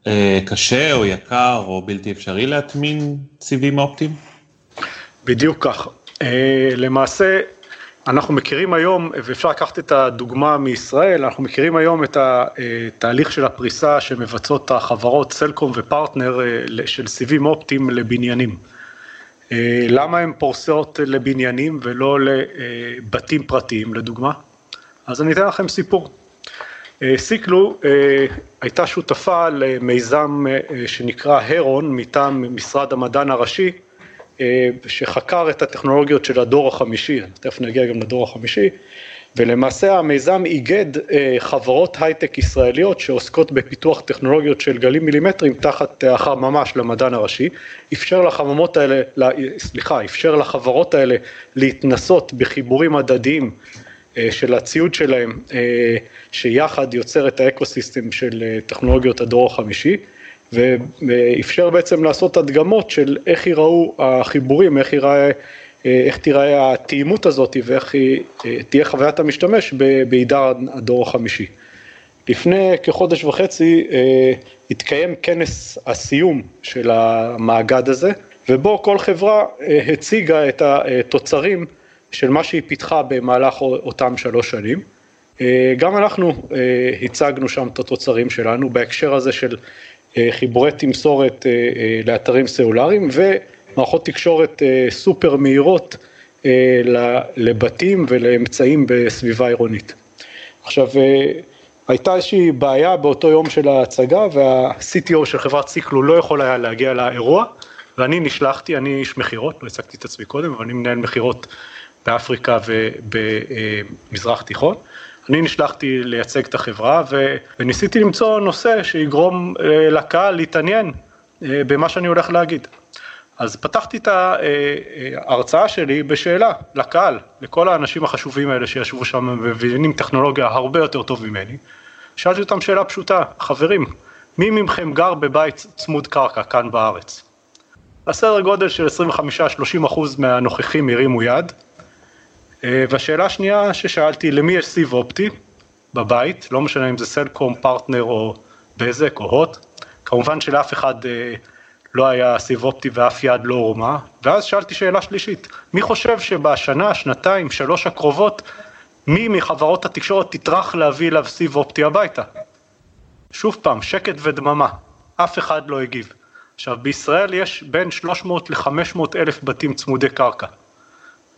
אה, קשה או יקר או בלתי אפשרי להטמין סיבים אופטיים? בדיוק ככה. אה, למעשה אנחנו מכירים היום, ואפשר לקחת את הדוגמה מישראל, אנחנו מכירים היום את התהליך של הפריסה שמבצעות החברות סלקום ופרטנר אה, של סיבים אופטיים לבניינים. למה הן פורסות לבניינים ולא לבתים פרטיים לדוגמה? אז אני אתן לכם סיפור. סיקלו הייתה שותפה למיזם שנקרא הרון מטעם משרד המדען הראשי, שחקר את הטכנולוגיות של הדור החמישי, תכף נגיע גם לדור החמישי, ולמעשה המיזם איגד חברות הייטק ישראליות שעוסקות בפיתוח טכנולוגיות של גלים מילימטריים תחת אחר ממש למדען הראשי, אפשר לחממות האלה, סליחה, אפשר לחברות האלה להתנסות בחיבורים הדדיים של הציוד שלהם, שיחד יוצר את האקוסיסטם של טכנולוגיות הדור החמישי, ואפשר בעצם לעשות הדגמות של איך ייראו החיבורים, איך ייראה איך תיראה התאימות הזאת ואיך היא תהיה חוויית המשתמש בעידן הדור החמישי. לפני כחודש וחצי התקיים כנס הסיום של המאגד הזה, ובו כל חברה הציגה את התוצרים של מה שהיא פיתחה במהלך אותם שלוש שנים. גם אנחנו הצגנו שם את התוצרים שלנו בהקשר הזה של חיבורי תמסורת לאתרים סלולריים ומערכות תקשורת סופר מהירות לבתים ולאמצעים בסביבה עירונית. עכשיו, הייתה איזושהי בעיה באותו יום של ההצגה וה-CTO של חברת סיקלו לא יכול היה להגיע לאירוע ואני נשלחתי, אני איש מכירות, לא הצגתי את עצמי קודם, אבל אני מנהל מכירות באפריקה ובמזרח תיכון. אני נשלחתי לייצג את החברה וניסיתי למצוא נושא שיגרום לקהל להתעניין במה שאני הולך להגיד. אז פתחתי את ההרצאה שלי בשאלה לקהל, לכל האנשים החשובים האלה שישבו שם ומבינים טכנולוגיה הרבה יותר טוב ממני. שאלתי אותם שאלה פשוטה, חברים, מי מכם גר בבית צמוד קרקע כאן בארץ? הסדר גודל של 25-30 אחוז מהנוכחים הרימו יד. והשאלה השנייה ששאלתי, למי יש סיב אופטי בבית? לא משנה אם זה סלקום, פרטנר או בזק או הוט. כמובן שלאף אחד לא היה סיב אופטי ואף יד לא הורמה, ואז שאלתי שאלה שלישית, מי חושב שבשנה, שנתיים, שלוש הקרובות, מי מחברות התקשורת תטרח להביא אליו סיב אופטי הביתה? שוב פעם, שקט ודממה, אף אחד לא הגיב. עכשיו, בישראל יש בין 300 ל-500 אלף בתים צמודי קרקע.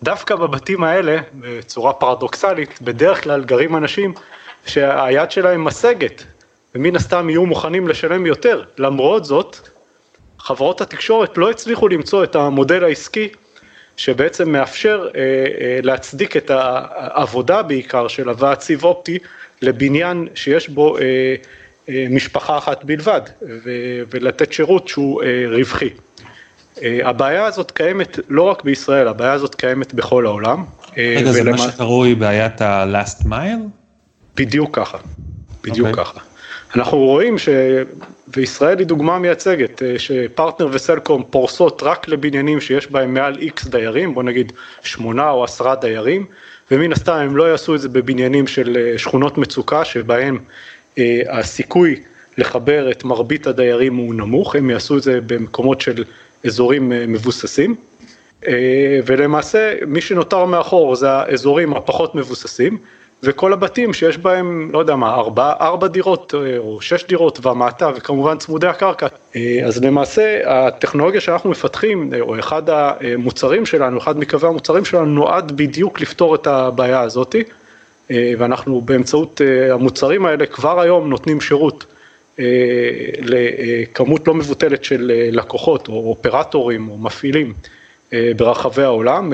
דווקא בבתים האלה, בצורה פרדוקסלית, בדרך כלל גרים אנשים שהיד שלהם משגת, ומן הסתם יהיו מוכנים לשלם יותר. למרות זאת, חברות התקשורת לא הצליחו למצוא את המודל העסקי שבעצם מאפשר אה, אה, להצדיק את העבודה בעיקר של הבאת סיב אופטי לבניין שיש בו אה, משפחה אחת בלבד ולתת שירות שהוא רווחי. הבעיה הזאת קיימת לא רק בישראל, הבעיה הזאת קיימת בכל העולם. רגע, זה מה שקרוי בעיית ה-last mile? בדיוק ככה, בדיוק okay. אוקיי. ככה. אנחנו רואים וישראל היא דוגמה מייצגת, שפרטנר וסלקום פורסות רק לבניינים שיש בהם מעל איקס דיירים, בוא נגיד שמונה או עשרה דיירים, ומן הסתם הם לא יעשו את זה בבניינים של שכונות מצוקה, שבהם הסיכוי לחבר את מרבית הדיירים הוא נמוך, הם יעשו את זה במקומות של אזורים מבוססים, ולמעשה מי שנותר מאחור זה האזורים הפחות מבוססים, וכל הבתים שיש בהם, לא יודע מה, ארבע, ארבע דירות או שש דירות ומטה וכמובן צמודי הקרקע. אז למעשה הטכנולוגיה שאנחנו מפתחים, או אחד המוצרים שלנו, אחד מקווי המוצרים שלנו, נועד בדיוק לפתור את הבעיה הזאתי, ואנחנו באמצעות המוצרים האלה כבר היום נותנים שירות לכמות לא מבוטלת של לקוחות או אופרטורים או מפעילים ברחבי העולם,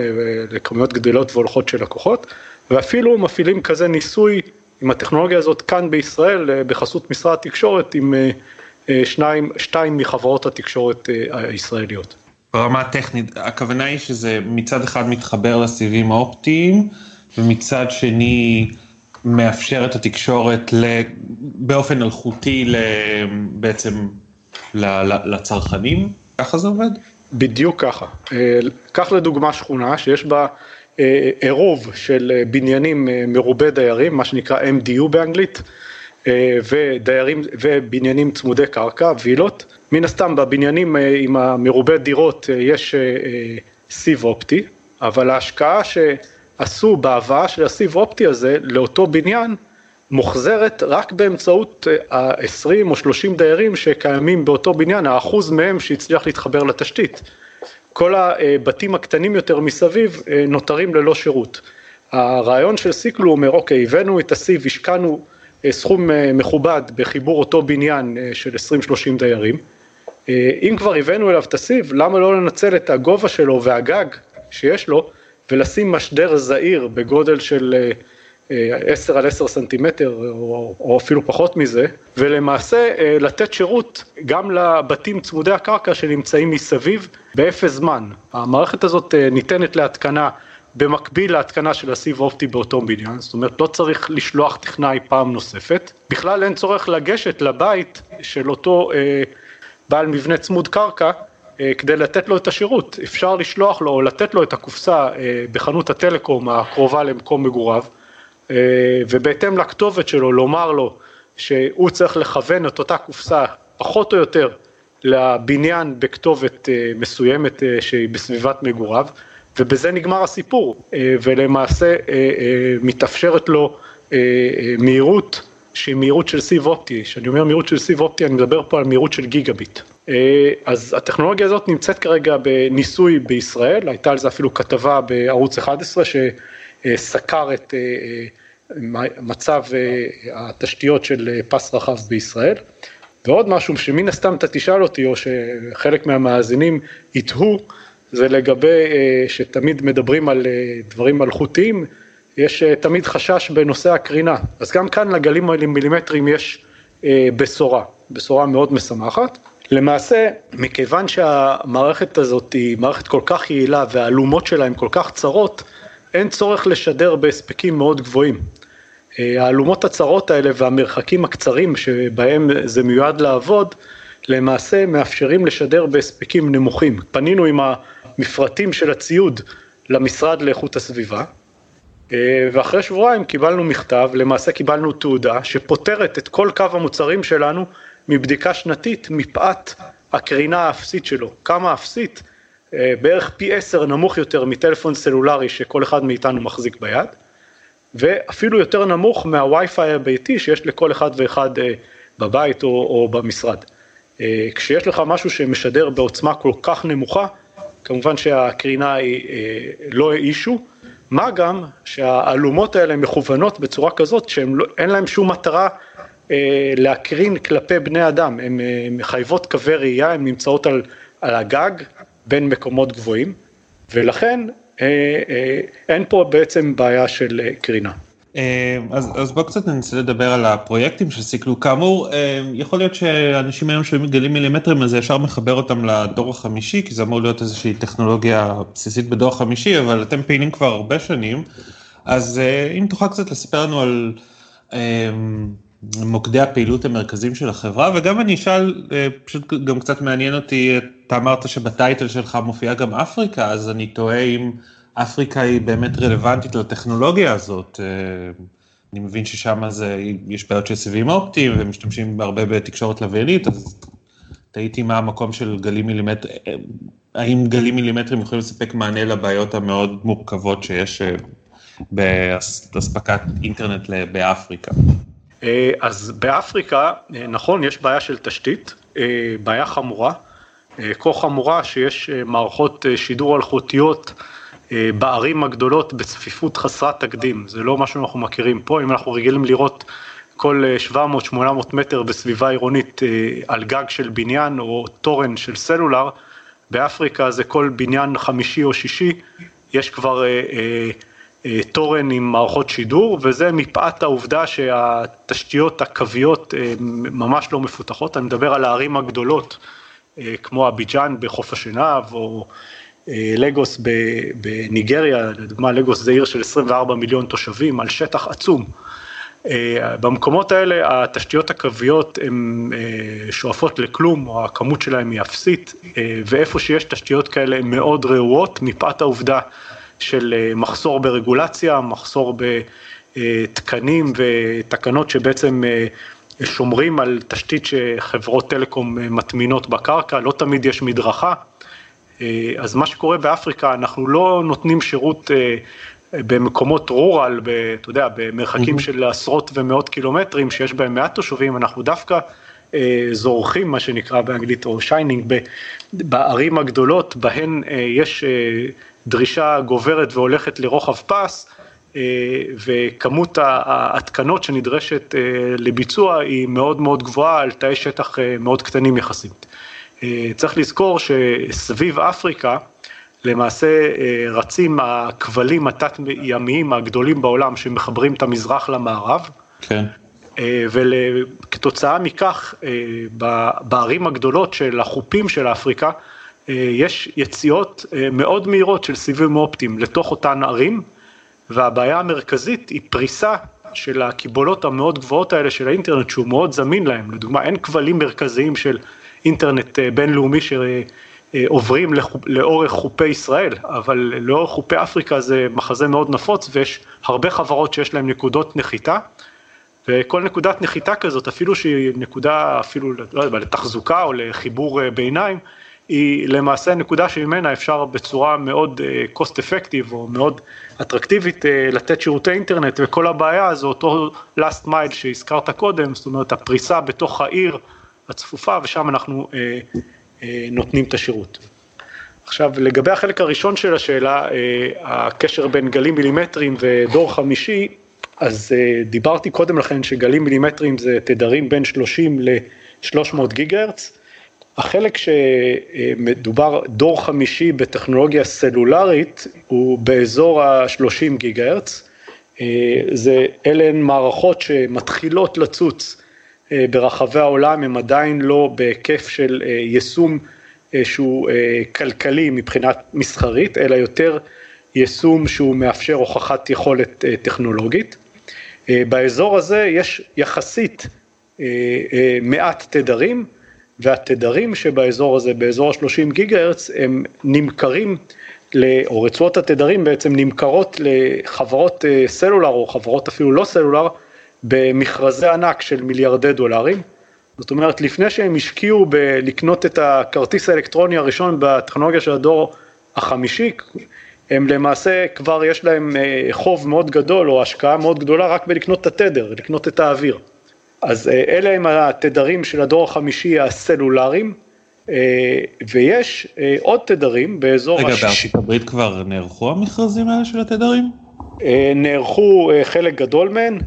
לכמויות גדולות והולכות של לקוחות. ואפילו מפעילים כזה ניסוי עם הטכנולוגיה הזאת כאן בישראל בחסות משרד התקשורת עם שניים, שתיים מחברות התקשורת הישראליות. ברמה הטכנית, הכוונה היא שזה מצד אחד מתחבר לסיבים האופטיים ומצד שני מאפשר את התקשורת באופן אלחוטי בעצם לצרכנים, ככה זה עובד? בדיוק ככה. קח לדוגמה שכונה שיש בה עירוב של בניינים מרובי דיירים, מה שנקרא MDU באנגלית, ודיירים, ובניינים צמודי קרקע, וילות. מן הסתם בבניינים עם המרובי דירות יש סיב אופטי, אבל ההשקעה שעשו בהבאה של הסיב אופטי הזה לאותו בניין, מוחזרת רק באמצעות ה-20 או 30 דיירים שקיימים באותו בניין, האחוז מהם שהצליח להתחבר לתשתית. כל הבתים הקטנים יותר מסביב נותרים ללא שירות. הרעיון של סיקלו אומר, אוקיי, הבאנו את הסיב, השקענו סכום מכובד בחיבור אותו בניין של 20-30 דיירים. אם כבר הבאנו אליו את הסיב, למה לא לנצל את הגובה שלו והגג שיש לו, ולשים משדר זעיר בגודל של 10 על 10 סנטימטר או, או אפילו פחות מזה, ולמעשה לתת שירות גם לבתים צמודי הקרקע שנמצאים מסביב באפס זמן. המערכת הזאת ניתנת להתקנה במקביל להתקנה של הסיב אופטי באותו בניין, זאת אומרת לא צריך לשלוח טכנאי פעם נוספת, בכלל אין צורך לגשת לבית של אותו אה, בעל מבנה צמוד קרקע כדי לתת לו את השירות, אפשר לשלוח לו או לתת לו את הקופסה בחנות הטלקום הקרובה למקום מגוריו ובהתאם לכתובת שלו לומר לו שהוא צריך לכוון את אותה קופסה פחות או יותר לבניין בכתובת מסוימת שהיא בסביבת מגוריו, ובזה נגמר הסיפור, ולמעשה מתאפשרת לו מהירות שהיא מהירות של סיב אופטי, כשאני אומר מהירות של סיב אופטי אני מדבר פה על מהירות של גיגה ביט. אז הטכנולוגיה הזאת נמצאת כרגע בניסוי בישראל, הייתה על זה אפילו כתבה בערוץ 11 שסקר את מצב התשתיות של פס רחב בישראל. ועוד משהו שמן הסתם אתה תשאל אותי, או שחלק מהמאזינים יתהו, זה לגבי שתמיד מדברים על דברים מלכותיים, יש תמיד חשש בנושא הקרינה, אז גם כאן לגלים המילימטריים יש בשורה, בשורה מאוד משמחת. למעשה, מכיוון שהמערכת הזאת היא מערכת כל כך יעילה והאלומות שלה הן כל כך צרות, אין צורך לשדר בהספקים מאוד גבוהים. האלומות הצרות האלה והמרחקים הקצרים שבהם זה מיועד לעבוד, למעשה מאפשרים לשדר בהספקים נמוכים. פנינו עם המפרטים של הציוד למשרד לאיכות הסביבה, ואחרי שבועיים קיבלנו מכתב, למעשה קיבלנו תעודה שפותרת את כל קו המוצרים שלנו מבדיקה שנתית מפאת הקרינה האפסית שלו. כמה אפסית? בערך פי עשר נמוך יותר מטלפון סלולרי שכל אחד מאיתנו מחזיק ביד, ואפילו יותר נמוך מהווי-פיי הביתי שיש לכל אחד ואחד בבית או, או במשרד. כשיש לך משהו שמשדר בעוצמה כל כך נמוכה, כמובן שהקרינה היא לא אישו, מה גם שהאלומות האלה מכוונות בצורה כזאת שאין לא, להם שום מטרה אה, להקרין כלפי בני אדם, הן אה, מחייבות קווי ראייה, הן נמצאות על, על הגג בין מקומות גבוהים ולכן אה, אה, אין פה בעצם בעיה של אה, קרינה. אה, אז, אז בוא קצת ננסה לדבר על הפרויקטים של סיקלו. כאמור, אה, יכול להיות שאנשים היום שומעים גלים מילימטרים, אז זה ישר מחבר אותם לדור החמישי, כי זה אמור להיות איזושהי טכנולוגיה בסיסית בדור החמישי, אבל אתם פעילים כבר הרבה שנים. אז אה, אם תוכל קצת לספר לנו על מוקדי הפעילות המרכזיים של החברה, וגם אני אשאל, פשוט גם קצת מעניין אותי, אתה אמרת שבטייטל שלך מופיעה גם אפריקה, אז אני תוהה אם... אפריקה היא באמת רלוונטית לטכנולוגיה הזאת. אני מבין ששם זה, יש בעיות של סיבים אופטיים ומשתמשים הרבה בתקשורת לוויינית, אז תהיתי מה המקום של גלים מילימטרים, האם גלים מילימטרים יכולים לספק מענה לבעיות המאוד מורכבות שיש באספקת אינטרנט באפריקה. אז באפריקה, נכון, יש בעיה של תשתית, בעיה חמורה, כה חמורה שיש מערכות שידור אלחוטיות, בערים הגדולות בצפיפות חסרת תקדים, זה לא מה שאנחנו מכירים פה, אם אנחנו רגילים לראות כל 700-800 מטר בסביבה עירונית על גג של בניין או תורן של סלולר, באפריקה זה כל בניין חמישי או שישי, יש כבר תורן עם מערכות שידור, וזה מפאת העובדה שהתשתיות הקוויות ממש לא מפותחות, אני מדבר על הערים הגדולות, כמו אביג'אן בחוף השנהב, או לגוס בניגריה, לדוגמה לגוס זה עיר של 24 מיליון תושבים על שטח עצום. במקומות האלה התשתיות הקוויות הן שואפות לכלום, או הכמות שלהן היא אפסית, ואיפה שיש תשתיות כאלה הן מאוד רעועות, מפאת העובדה של מחסור ברגולציה, מחסור בתקנים ותקנות שבעצם שומרים על תשתית שחברות טלקום מטמינות בקרקע, לא תמיד יש מדרכה. אז מה שקורה באפריקה, אנחנו לא נותנים שירות במקומות רורל, אתה יודע, במרחקים של עשרות ומאות קילומטרים, שיש בהם מעט תושבים, אנחנו דווקא זורחים, מה שנקרא באנגלית, או shining, בערים הגדולות, בהן יש דרישה גוברת והולכת לרוחב פס, וכמות ההתקנות שנדרשת לביצוע היא מאוד מאוד גבוהה על תאי שטח מאוד קטנים יחסית. צריך לזכור שסביב אפריקה למעשה רצים הכבלים התת-ימיים הגדולים בעולם שמחברים את המזרח למערב. כן. וכתוצאה מכך בערים הגדולות של החופים של אפריקה יש יציאות מאוד מהירות של סיבים אופטיים לתוך אותן ערים והבעיה המרכזית היא פריסה של הקיבולות המאוד גבוהות האלה של האינטרנט שהוא מאוד זמין להם, לדוגמה אין כבלים מרכזיים של אינטרנט בינלאומי שעוברים לאורך חופי ישראל, אבל לאורך חופי אפריקה זה מחזה מאוד נפוץ ויש הרבה חברות שיש להם נקודות נחיתה. וכל נקודת נחיתה כזאת, אפילו שהיא נקודה, אפילו, לא יודע, לתחזוקה או לחיבור ביניים, היא למעשה נקודה שממנה אפשר בצורה מאוד cost effective או מאוד אטרקטיבית לתת שירותי אינטרנט וכל הבעיה זה אותו last mile שהזכרת קודם, זאת אומרת הפריסה בתוך העיר הצפופה ושם אנחנו אה, אה, נותנים את השירות. עכשיו לגבי החלק הראשון של השאלה, אה, הקשר בין גלים מילימטריים ודור חמישי, אז אה, דיברתי קודם לכן שגלים מילימטריים זה תדרים בין 30 ל-300 גיגה הרץ. החלק שמדובר דור חמישי בטכנולוגיה סלולרית הוא באזור ה-30 גיגה הרץ. זה, אלה הן מערכות שמתחילות לצוץ ברחבי העולם, הם עדיין לא בהיקף של יישום שהוא כלכלי מבחינת מסחרית, אלא יותר יישום שהוא מאפשר הוכחת יכולת טכנולוגית. באזור הזה יש יחסית מעט תדרים, והתדרים שבאזור הזה, באזור ה-30 גיגה הרץ, הם נמכרים, או רצועות התדרים בעצם נמכרות לחברות סלולר או חברות אפילו לא סלולר, במכרזי ענק של מיליארדי דולרים. זאת אומרת, לפני שהם השקיעו בלקנות את הכרטיס האלקטרוני הראשון בטכנולוגיה של הדור החמישי, הם למעשה כבר יש להם חוב מאוד גדול או השקעה מאוד גדולה רק בלקנות את התדר, לקנות את האוויר. אז אלה הם התדרים של הדור החמישי הסלולריים, ויש עוד תדרים באזור רגע. רגע, בארצות הברית כבר נערכו המכרזים האלה של התדרים? נערכו חלק גדול מהם,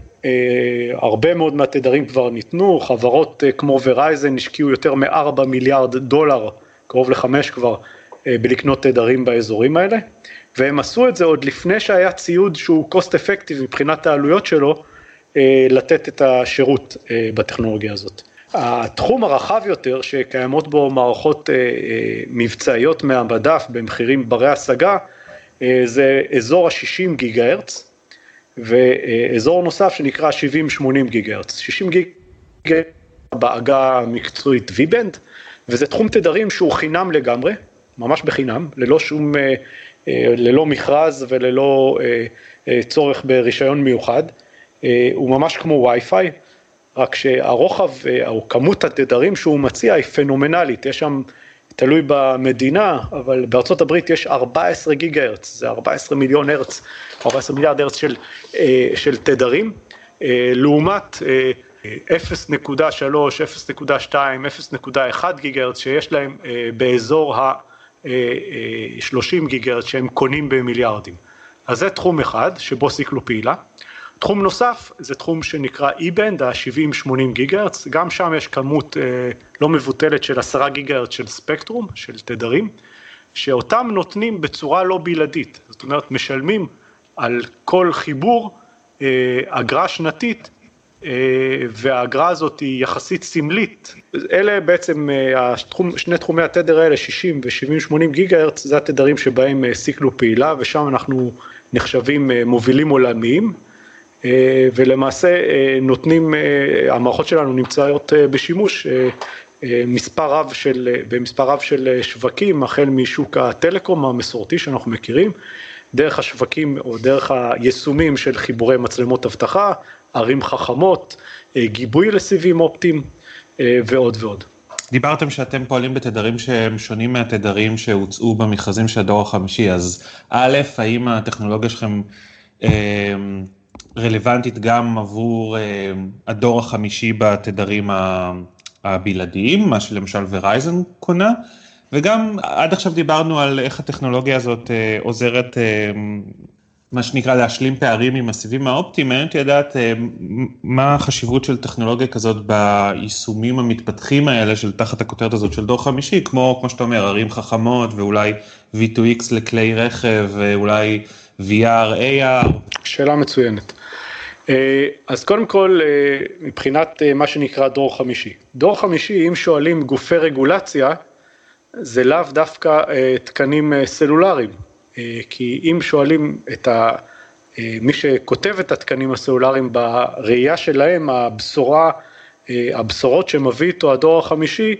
הרבה מאוד מהתדרים כבר ניתנו, חברות כמו ורייזן השקיעו יותר מ-4 מיליארד דולר, קרוב לחמש כבר, בלקנות תדרים באזורים האלה, והם עשו את זה עוד לפני שהיה ציוד שהוא cost effective מבחינת העלויות שלו, לתת את השירות בטכנולוגיה הזאת. התחום הרחב יותר שקיימות בו מערכות מבצעיות מהמדף במחירים ברי השגה זה אזור ה-60 גיגה הרץ ואזור נוסף שנקרא 70-80 גיגה הרץ. 60 גיגה בעגה המקצועית V-Band וזה תחום תדרים שהוא חינם לגמרי, ממש בחינם, ללא שום, ללא מכרז וללא צורך ברישיון מיוחד. הוא ממש כמו וי-פיי, רק שהרוחב או כמות התדרים שהוא מציע היא פנומנלית, יש שם, תלוי במדינה, אבל בארצות הברית יש 14 גיגה הרץ, זה 14 מיליון הרץ, 14 מיליארד הרץ של, של תדרים, לעומת 0.3, 0.2, 0.1 גיגה הרץ שיש להם באזור ה-30 גיגה הרץ שהם קונים במיליארדים. אז זה תחום אחד שבו סיקלו פעילה. תחום נוסף זה תחום שנקרא E-Band, ה-70-80 גיגה הרץ, גם שם יש כמות אה, לא מבוטלת של 10 גיגה הרץ של ספקטרום, של תדרים, שאותם נותנים בצורה לא בלעדית, זאת אומרת משלמים על כל חיבור אה, אגרה שנתית, אה, והאגרה הזאת היא יחסית סמלית, אלה בעצם התחום, שני תחומי התדר האלה, 60 ו-70-80 גיגה הרץ, זה התדרים שבהם סיקלו פעילה ושם אנחנו נחשבים מובילים עולמיים. ולמעשה נותנים, המערכות שלנו נמצאות בשימוש מספר רב של, במספר רב של שווקים, החל משוק הטלקום המסורתי שאנחנו מכירים, דרך השווקים או דרך היישומים של חיבורי מצלמות אבטחה, ערים חכמות, גיבוי לסיבים אופטיים ועוד ועוד. דיברתם שאתם פועלים בתדרים שהם שונים מהתדרים שהוצאו במכרזים של הדור החמישי, אז א', האם הטכנולוגיה שלכם רלוונטית גם עבור הדור החמישי בתדרים הבלעדיים, מה שלמשל ורייזן קונה, וגם עד עכשיו דיברנו על איך הטכנולוגיה הזאת עוזרת, מה שנקרא להשלים פערים עם הסיבים האופטיים, מעניין אותי לדעת מה החשיבות של טכנולוגיה כזאת ביישומים המתפתחים האלה של תחת הכותרת הזאת של דור חמישי, כמו, כמו שאתה אומר, ערים חכמות ואולי V2X לכלי רכב, ואולי VR, AR. שאלה מצוינת. אז קודם כל מבחינת מה שנקרא דור חמישי, דור חמישי אם שואלים גופי רגולציה זה לאו דווקא תקנים סלולריים, כי אם שואלים את מי שכותב את התקנים הסלולריים בראייה שלהם הבשורה, הבשורות שמביא איתו הדור החמישי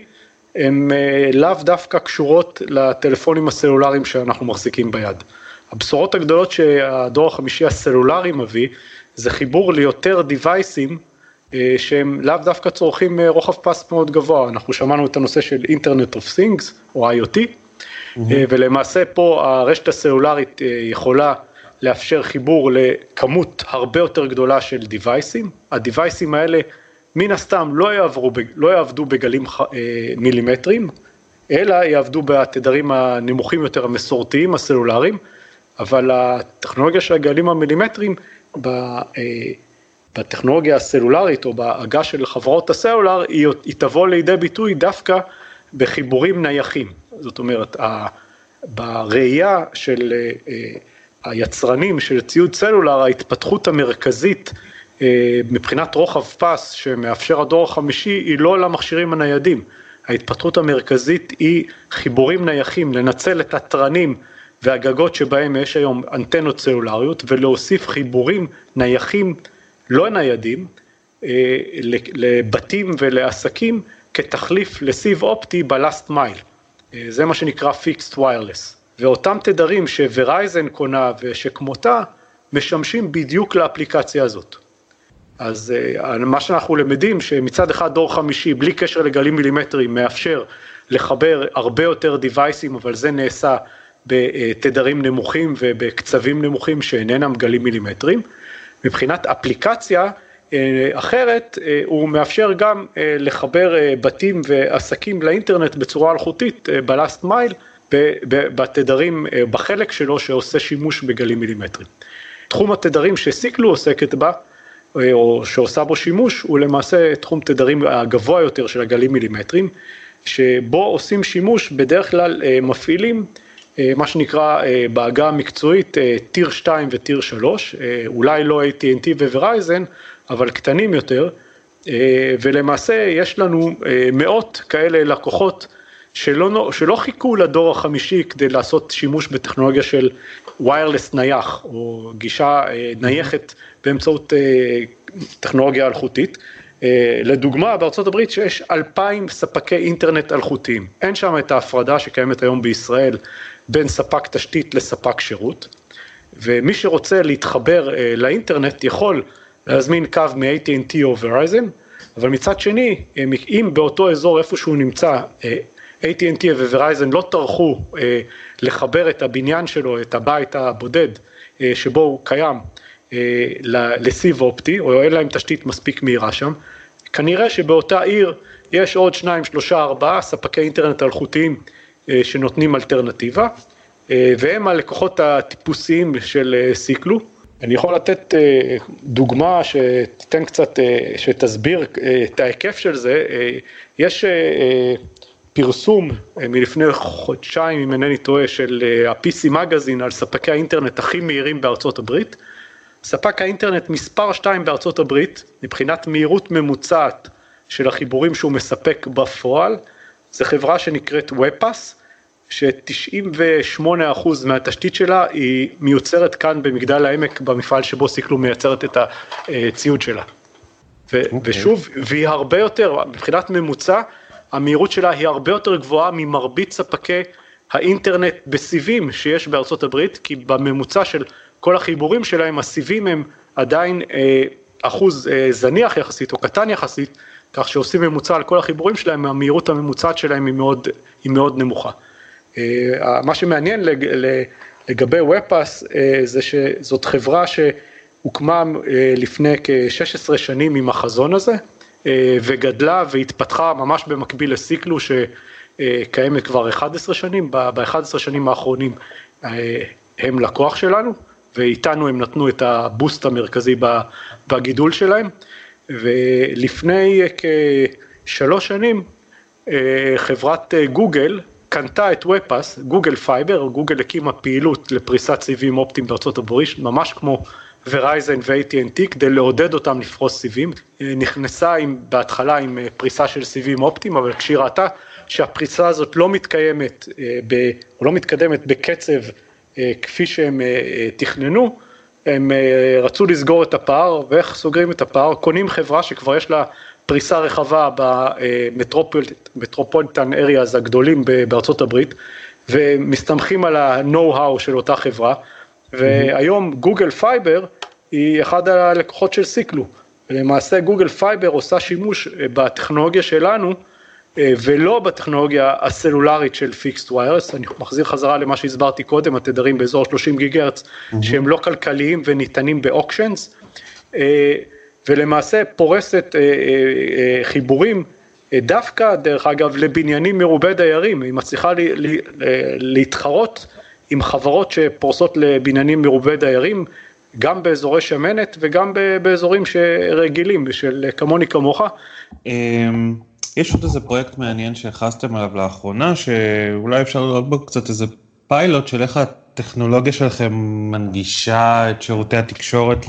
הן לאו דווקא קשורות לטלפונים הסלולריים שאנחנו מחזיקים ביד. הבשורות הגדולות שהדור החמישי הסלולרי מביא זה חיבור ליותר דיווייסים שהם לאו דווקא צורכים רוחב פס מאוד גבוה, אנחנו שמענו את הנושא של Internet of Things או IoT, mm-hmm. ולמעשה פה הרשת הסלולרית יכולה לאפשר חיבור לכמות הרבה יותר גדולה של דיווייסים, הדיווייסים האלה מן הסתם לא, יעברו, לא יעבדו בגלים מילימטרים, אלא יעבדו בתדרים הנמוכים יותר המסורתיים הסלולריים, אבל הטכנולוגיה של הגלים המילימטריים אה, בטכנולוגיה הסלולרית או בעגה של חברות הסלולר היא, היא תבוא לידי ביטוי דווקא בחיבורים נייחים, זאת אומרת בראייה של אה, אה, היצרנים של ציוד סלולר ההתפתחות המרכזית מבחינת רוחב פס שמאפשר הדור החמישי היא לא למכשירים הניידים, ההתפתחות המרכזית היא חיבורים נייחים, לנצל את התרנים והגגות שבהם יש היום אנטנות סלולריות ולהוסיף חיבורים נייחים לא ניידים אה, לבתים ולעסקים כתחליף לסיב אופטי בלאסט מייל. אה, זה מה שנקרא Fixed Wireless. ואותם תדרים שוורייזן קונה ושכמותה משמשים בדיוק לאפליקציה הזאת. אז uh, מה שאנחנו למדים שמצד אחד דור חמישי בלי קשר לגלים מילימטריים מאפשר לחבר הרבה יותר דיווייסים אבל זה נעשה בתדרים נמוכים ובקצבים נמוכים שאינם גלים מילימטריים. מבחינת אפליקציה אה, אחרת אה, הוא מאפשר גם לחבר בתים ועסקים לאינטרנט בצורה אלחוטית בלאסט מייל בתדרים בחלק שלו שעושה שימוש בגלים מילימטריים. תחום התדרים שסיקלו עוסקת בה או שעושה בו שימוש, הוא למעשה תחום תדרים הגבוה יותר של הגלים מילימטרים, שבו עושים שימוש בדרך כלל אה, מפעילים אה, מה שנקרא אה, בעגה המקצועית טיר 2 וטיר 3, אולי לא AT&T וורייזן, אבל קטנים יותר, ולמעשה יש לנו מאות כאלה לקוחות שלא, שלא חיכו לדור החמישי כדי לעשות שימוש בטכנולוגיה של ויירלס נייח, או גישה נייחת באמצעות אה, טכנולוגיה אלחוטית. אה, לדוגמה, בארצות הברית שיש אלפיים ספקי אינטרנט אלחוטיים. אין שם את ההפרדה שקיימת היום בישראל בין ספק תשתית לספק שירות, ומי שרוצה להתחבר אה, לאינטרנט יכול להזמין קו מ-AT&T או Verizon, אבל מצד שני, אם באותו אזור איפה שהוא נמצא, AT&T ו-Verizon לא טרחו לחבר את הבניין שלו, את הבית הבודד שבו הוא קיים, אה, לסיב אופטי, או אין להם תשתית מספיק מהירה שם, כנראה שבאותה עיר יש עוד שניים, שלושה, ארבעה ספקי אינטרנט אלחוטיים אה, שנותנים אלטרנטיבה, אה, והם הלקוחות הטיפוסיים של סיקלו. אני יכול לתת דוגמה שתיתן קצת, שתסביר את ההיקף של זה, יש פרסום מלפני חודשיים, אם אינני טועה, של ה-PC מגזין על ספקי האינטרנט הכי מהירים בארצות הברית. ספק האינטרנט מספר 2 בארצות הברית, מבחינת מהירות ממוצעת של החיבורים שהוא מספק בפועל, זה חברה שנקראת ופאס, ש-98% מהתשתית שלה היא מיוצרת כאן במגדל העמק במפעל שבו סיקלו מייצרת את הציוד שלה. ו- okay. אוקיי. ושוב, והיא הרבה יותר, מבחינת ממוצע, המהירות שלה היא הרבה יותר גבוהה ממרבית ספקי האינטרנט בסיבים שיש בארצות הברית, כי בממוצע של כל החיבורים שלהם, הסיבים הם עדיין אה, אחוז אה, זניח יחסית או קטן יחסית, כך שעושים ממוצע על כל החיבורים שלהם, המהירות הממוצעת שלהם היא מאוד, היא מאוד נמוכה. אה, מה שמעניין לג, לגבי ופאס אה, זה שזאת חברה שהוקמה אה, לפני כ-16 שנים עם החזון הזה, וגדלה והתפתחה ממש במקביל לסיקלו שקיימת כבר 11 שנים, ב-11 שנים האחרונים הם לקוח שלנו. ואיתנו הם נתנו את הבוסט המרכזי בגידול שלהם, ולפני כשלוש שנים אה, חברת אה, גוגל קנתה את Webpass, Google Fiber, גוגל הקימה פעילות לפריסת סיבים אופטיים בארצות הברית, ממש כמו Verizon ו-AT&T כדי לעודד אותם לפרוס סיבים, אה, נכנסה עם, בהתחלה עם פריסה של סיבים אופטיים, אבל כשהיא ראתה שהפריסה הזאת לא מתקיימת, או לא מתקדמת בקצב כפי שהם תכננו, הם רצו לסגור את הפער, ואיך סוגרים את הפער? קונים חברה שכבר יש לה פריסה רחבה ב metropolitan areas הגדולים בארצות הברית, ומסתמכים על ה-know-how של אותה חברה, והיום Google Fiber היא אחד הלקוחות של Siklu, למעשה Google Fiber עושה שימוש בטכנולוגיה שלנו ולא בטכנולוגיה הסלולרית של fixed wireless, אני מחזיר חזרה למה שהסברתי קודם, התדרים באזור 30 גיגה הרץ mm-hmm. שהם לא כלכליים וניתנים ב auctions, ולמעשה פורסת חיבורים דווקא דרך אגב לבניינים מרובי דיירים, היא מצליחה לי, לי, להתחרות עם חברות שפורסות לבניינים מרובי דיירים, גם באזורי שמנת וגם באזורים רגילים של כמוני כמוך. יש עוד איזה פרויקט מעניין שהכרזתם עליו לאחרונה, שאולי אפשר לראות בו קצת איזה פיילוט של איך הטכנולוגיה שלכם מנגישה את שירותי התקשורת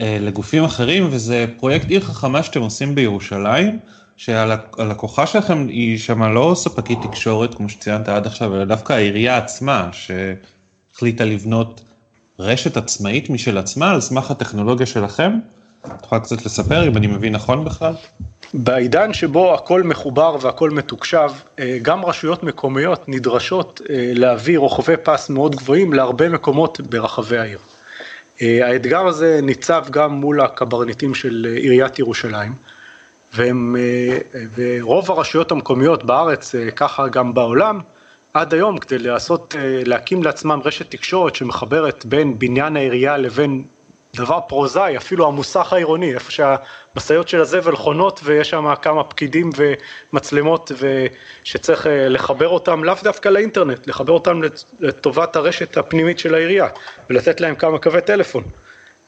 אה, לגופים אחרים, וזה פרויקט עיר חכמה שאתם עושים בירושלים. שהלקוחה שלכם היא שמה לא ספקית תקשורת כמו שציינת עד עכשיו, אלא דווקא העירייה עצמה שהחליטה לבנות רשת עצמאית משל עצמה על סמך הטכנולוגיה שלכם? את יכולה קצת לספר אם אני מבין נכון בכלל? בעידן שבו הכל מחובר והכל מתוקשב, אה, גם רשויות מקומיות נדרשות אה, להביא רוחבי פס מאוד גבוהים להרבה מקומות ברחבי העיר. אה, האתגר הזה ניצב גם מול הקברניטים של עיריית ירושלים. והם, ורוב הרשויות המקומיות בארץ, ככה גם בעולם, עד היום כדי לעשות, להקים לעצמם רשת תקשורת שמחברת בין בניין העירייה לבין דבר פרוזאי, אפילו המוסך העירוני, איפה שהמשאיות של הזבל חונות ויש שם כמה פקידים ומצלמות שצריך לחבר אותם לאו דווקא לאינטרנט, לחבר אותם לטובת הרשת הפנימית של העירייה ולתת להם כמה קווי טלפון.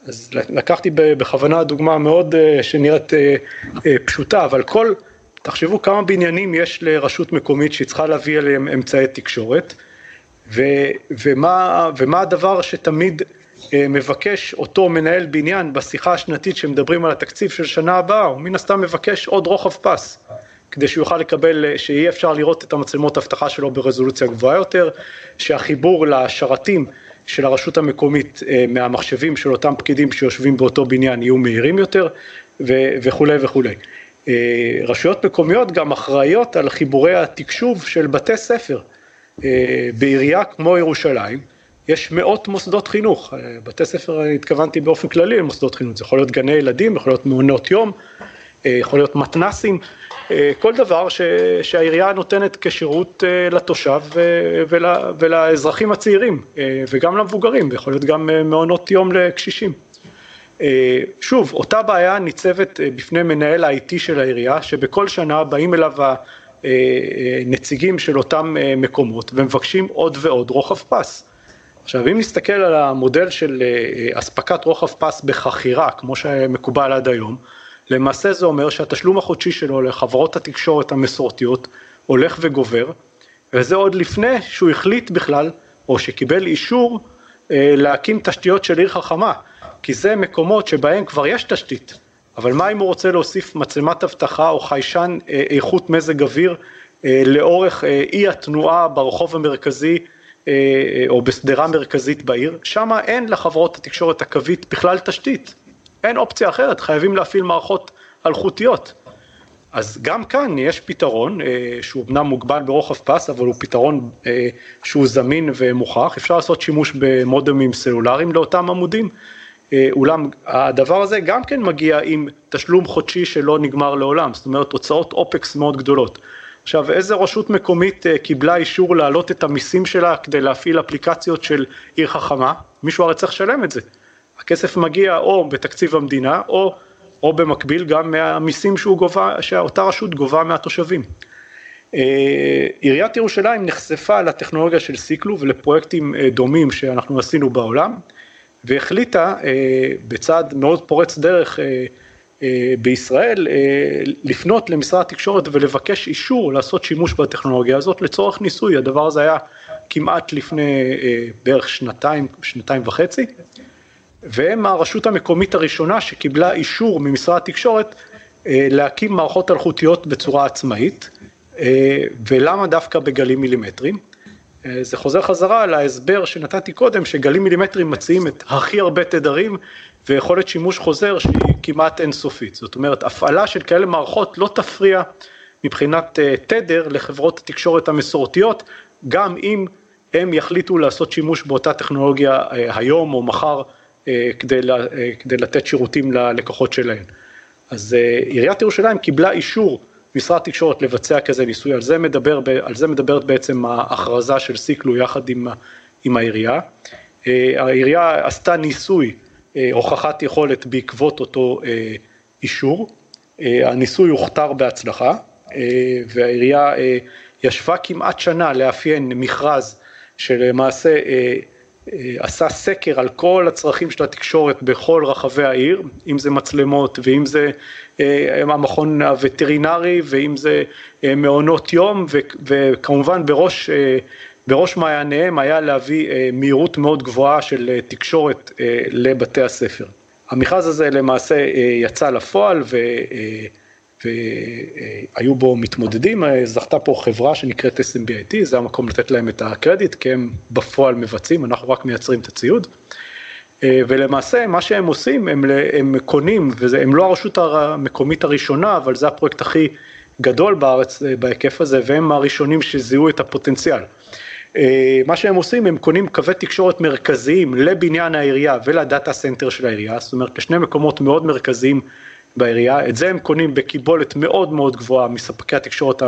אז לקחתי בכוונה דוגמה מאוד אה, שנראית אה, אה, פשוטה, אבל כל, תחשבו כמה בניינים יש לרשות מקומית שהיא צריכה להביא אליהם אמצעי תקשורת, ו, ומה, ומה הדבר שתמיד מבקש אותו מנהל בניין בשיחה השנתית שמדברים על התקציב של שנה הבאה, הוא מן הסתם מבקש עוד רוחב פס. כדי שהוא יוכל לקבל, שיהיה אפשר לראות את המצלמות האבטחה שלו ברזולוציה גבוהה יותר, שהחיבור לשרתים של הרשות המקומית אה, מהמחשבים של אותם פקידים שיושבים באותו בניין יהיו מהירים יותר וכולי וכולי. אה, רשויות מקומיות גם אחראיות על חיבורי התקשוב של בתי ספר. אה, בעירייה כמו ירושלים יש מאות מוסדות חינוך, בתי ספר התכוונתי באופן כללי למוסדות חינוך, זה יכול להיות גני ילדים, יכול להיות מעונות יום, יכול להיות מתנסים, אה, כל דבר ש, שהעירייה נותנת כשירות אה, לתושב ול, ולאזרחים הצעירים אה, וגם למבוגרים, ויכול להיות גם מעונות יום לקשישים. שוב, אותה בעיה ניצבת בפני מנהל ה-IT של העירייה, שבכל שנה באים אליו הנציגים של אותם מקומות ומבקשים עוד ועוד רוחב פס. עכשיו, אם נסתכל על המודל של אספקת רוחב פס בחכירה, כמו שמקובל עד היום, למעשה זה אומר שהתשלום החודשי שלו לחברות התקשורת המסורתיות הולך וגובר, וזה עוד לפני שהוא החליט בכלל, או שקיבל אישור אה, להקים תשתיות של עיר חכמה, כי זה מקומות שבהם כבר יש תשתית, אבל מה אם הוא רוצה להוסיף מצלמת אבטחה או חיישן אה, איכות מזג אוויר אה, לאורך אי התנועה ברחוב המרכזי או בשדרה מרכזית בעיר, שם אין לחברות התקשורת הקווית בכלל תשתית, אין אופציה אחרת, חייבים להפעיל מערכות אלחוטיות. אז גם כאן יש פתרון אה, שהוא אמנם מוגבל ברוחב פס, אבל הוא פתרון אה, שהוא זמין ומוכח, אפשר לעשות שימוש במודמים סלולריים לאותם עמודים, אה, אולם הדבר הזה גם כן מגיע עם תשלום חודשי שלא נגמר לעולם, זאת אומרת הוצאות אופקס מאוד גדולות. עכשיו איזה רשות מקומית קיבלה אישור להעלות את המיסים שלה כדי להפעיל אפליקציות של עיר חכמה? מישהו הרי צריך לשלם את זה. הכסף מגיע או בתקציב המדינה או, או במקביל גם מהמיסים גובה, שאותה רשות גובה מהתושבים. אה, עיריית ירושלים נחשפה לטכנולוגיה של סיקלו ולפרויקטים אה, דומים שאנחנו עשינו בעולם והחליטה אה, בצעד מאוד פורץ דרך בישראל לפנות למשרד התקשורת ולבקש אישור לעשות שימוש בטכנולוגיה הזאת לצורך ניסוי, הדבר הזה היה כמעט לפני בערך שנתיים, שנתיים וחצי והם הרשות המקומית הראשונה שקיבלה אישור ממשרד התקשורת אה, להקים מערכות אלחוטיות בצורה עצמאית, אה, ולמה דווקא בגלים מילימטריים? אה, זה חוזר חזרה להסבר שנתתי קודם, שגלים מילימטריים מציעים את הכי הרבה תדרים ויכולת שימוש חוזר שהיא כמעט אינסופית. זאת אומרת, הפעלה של כאלה מערכות לא תפריע מבחינת תדר לחברות התקשורת המסורתיות, גם אם הם יחליטו לעשות שימוש באותה טכנולוגיה היום או מחר כדי, כדי לתת שירותים ללקוחות שלהם. אז עיריית ירושלים קיבלה אישור משרד תקשורת לבצע כזה ניסוי, על זה, מדבר, על זה מדברת בעצם ההכרזה של סיקלו יחד עם, עם העירייה. העירייה עשתה ניסוי, הוכחת יכולת בעקבות אותו אישור, הניסוי הוכתר בהצלחה והעירייה ישבה כמעט שנה לאפיין מכרז שלמעשה אה, אה, עשה סקר על כל הצרכים של התקשורת בכל רחבי העיר, אם זה מצלמות ואם זה אה, המכון הווטרינרי ואם זה מעונות יום וכמובן בראש, בראש מעייניהם היה להביא מהירות מאוד גבוהה של תקשורת לבתי הספר. המכרז הזה למעשה יצא לפועל ו... והיו בו מתמודדים, זכתה פה חברה שנקראת SMBIT, זה המקום לתת להם את הקרדיט, כי הם בפועל מבצעים, אנחנו רק מייצרים את הציוד. ולמעשה מה שהם עושים, הם, הם קונים, והם לא הרשות המקומית הראשונה, אבל זה הפרויקט הכי גדול בארץ בהיקף הזה, והם הראשונים שזיהו את הפוטנציאל. מה שהם עושים, הם קונים קווי תקשורת מרכזיים לבניין העירייה ול data center של העירייה, זאת אומרת לשני מקומות מאוד מרכזיים בעירייה, את זה הם קונים בקיבולת מאוד מאוד גבוהה מספקי התקשורת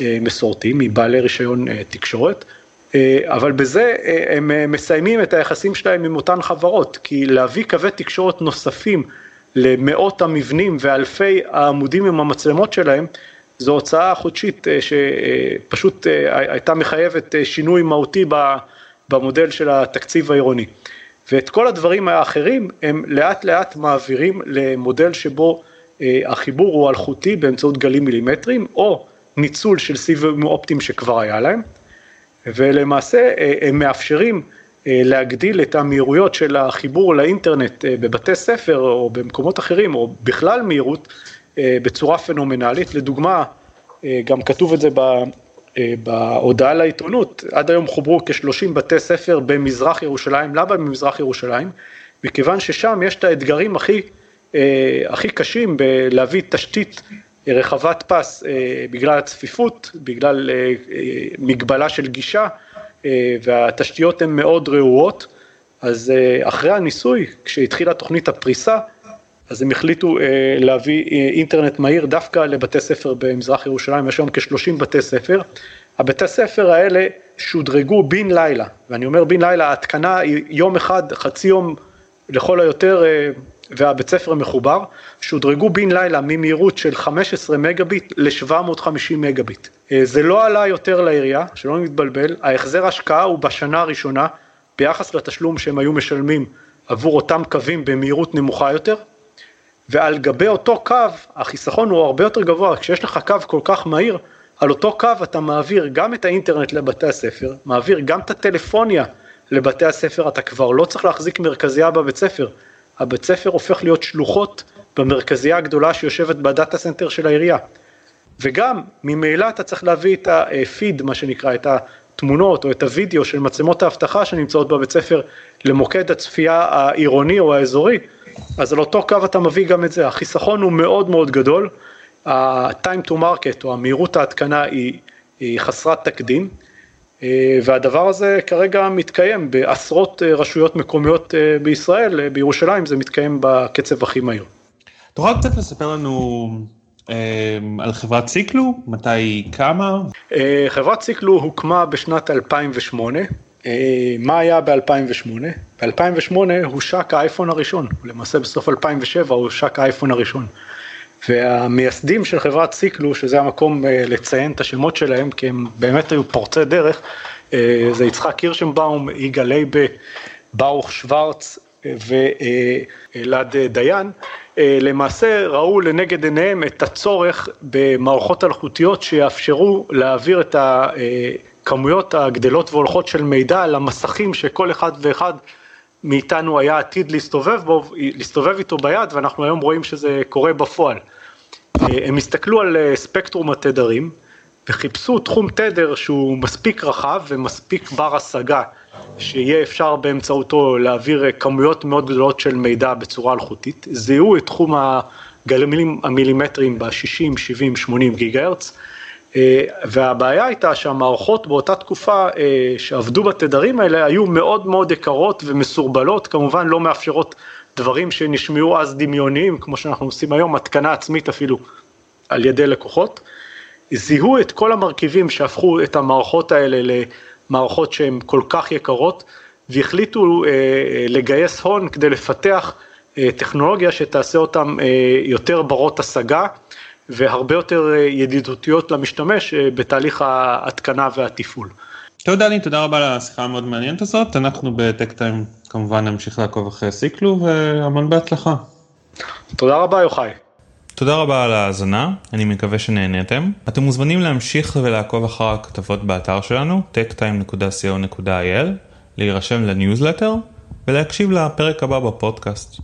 המסורתיים, מבעלי רישיון אה, תקשורת, אה, אבל בזה אה, הם מסיימים את היחסים שלהם עם אותן חברות, כי להביא קווי תקשורת נוספים למאות המבנים ואלפי העמודים עם המצלמות שלהם, זו הוצאה חודשית שפשוט הייתה מחייבת שינוי מהותי במודל של התקציב העירוני. ואת כל הדברים האחרים הם לאט לאט מעבירים למודל שבו אה, החיבור הוא אלחוטי באמצעות גלים מילימטריים, או ניצול של סיבים אופטיים שכבר היה להם, ולמעשה אה, הם מאפשרים אה, להגדיל את המהירויות של החיבור לאינטרנט בבתי ספר או במקומות אחרים, או בכלל מהירות, בצורה פנומנלית. לדוגמה, גם כתוב את זה אה, בהודעה לעיתונות, עד היום חוברו כ-30 בתי ספר במזרח ירושלים, למה במזרח ירושלים? מכיוון ששם יש את האתגרים הכי, אה, הכי קשים בלהביא תשתית רחבת פס אה, בגלל הצפיפות, בגלל מגבלה של גישה והתשתיות הן מאוד רעועות, אז אחרי הניסוי, כשהתחילה תוכנית הפריסה, אז הם החליטו אה, להביא אה, אינטרנט מהיר דווקא לבתי ספר במזרח ירושלים, יש היום כ-30 בתי ספר. הבתי ספר האלה שודרגו בן לילה, ואני אומר בן לילה, ההתקנה היא יום אחד, חצי יום לכל היותר, אה, והבית ספר מחובר, שודרגו בן לילה ממהירות של 15 מגה ביט ל-750 מגה ביט. אה, זה לא עלה יותר לעירייה, שלא נתבלבל, ההחזר השקעה הוא בשנה הראשונה, ביחס לתשלום שהם היו משלמים עבור אותם קווים במהירות נמוכה יותר, ועל גבי אותו קו החיסכון הוא הרבה יותר גבוה, כשיש לך קו כל כך מהיר, על אותו קו אתה מעביר גם את האינטרנט לבתי הספר, מעביר גם את הטלפוניה לבתי הספר, אתה כבר לא צריך להחזיק מרכזייה בבית ספר, הבית ספר הופך להיות שלוחות במרכזייה הגדולה שיושבת ב data center של העירייה. וגם ממילא אתה צריך להביא את הפיד, מה שנקרא, את התמונות או את הוידאו של מצלמות האבטחה שנמצאות בבית ספר למוקד הצפייה העירוני או האזורי, אז על אותו קו אתה מביא גם את זה, החיסכון הוא מאוד מאוד גדול, ה-time to market או המהירות ההתקנה היא, היא חסרת תקדים, אה, והדבר הזה כרגע מתקיים בעשרות אה, רשויות מקומיות אה, בישראל, בירושלים זה מתקיים בקצב הכי מהיר. תוכל קצת לספר לנו על חברת ציקלו, מתי היא קמה? חברת ציקלו הוקמה בשנת 2008, אה, מה היה ב-2008? ב-2008 הושק האייפון הראשון, למעשה בסוף 2007 הושק האייפון הראשון. והמייסדים של חברת סיקלו, שזה המקום אה, לציין את השמות שלהם, כי הם באמת היו פורצי דרך, אה, זה יצחק קירשנבאום, יגאל לייבה, ברוך שוורץ ואלעד דיין, למעשה ראו לנגד עיניהם את הצורך במערכות אלחוטיות שיאפשרו להעביר את ה... הכמויות הגדלות והולכות של מידע על המסכים שכל אחד ואחד מאיתנו היה עתיד להסתובב בו, להסתובב איתו ביד ואנחנו היום רואים שזה קורה בפועל. אה, הם הסתכלו על אה, ספקטרום התדרים וחיפשו תחום תדר שהוא מספיק רחב ומספיק בר השגה שיהיה אפשר באמצעותו להעביר אה, כמויות מאוד גדולות של מידע בצורה אלחוטית, זיהו את תחום הגלים המילימטריים ב-60, 70, 80 גיגה הרץ והבעיה הייתה שהמערכות באותה תקופה שעבדו בתדרים האלה היו מאוד מאוד יקרות ומסורבלות, כמובן לא מאפשרות דברים שנשמעו אז דמיוניים, כמו שאנחנו עושים היום, התקנה עצמית אפילו על ידי לקוחות. זיהו את כל המרכיבים שהפכו את המערכות האלה למערכות שהן כל כך יקרות, והחליטו לגייס הון כדי לפתח טכנולוגיה שתעשה אותן יותר ברות השגה והרבה יותר ידידותיות למשתמש בתהליך ההתקנה והתפעול. תודה דני, תודה רבה על השיחה המאוד מעניינת הזאת, אנחנו ב TechTime כמובן נמשיך לעקוב אחרי Siklu והמון בהצלחה. תודה רבה יוחאי. תודה רבה על ההאזנה, אני מקווה שנהנתם. אתם מוזמנים להמשיך ולעקוב אחר הכתבות באתר שלנו, techtime.co.il, להירשם לניוזלטר ולהקשיב לפרק הבא בפודקאסט.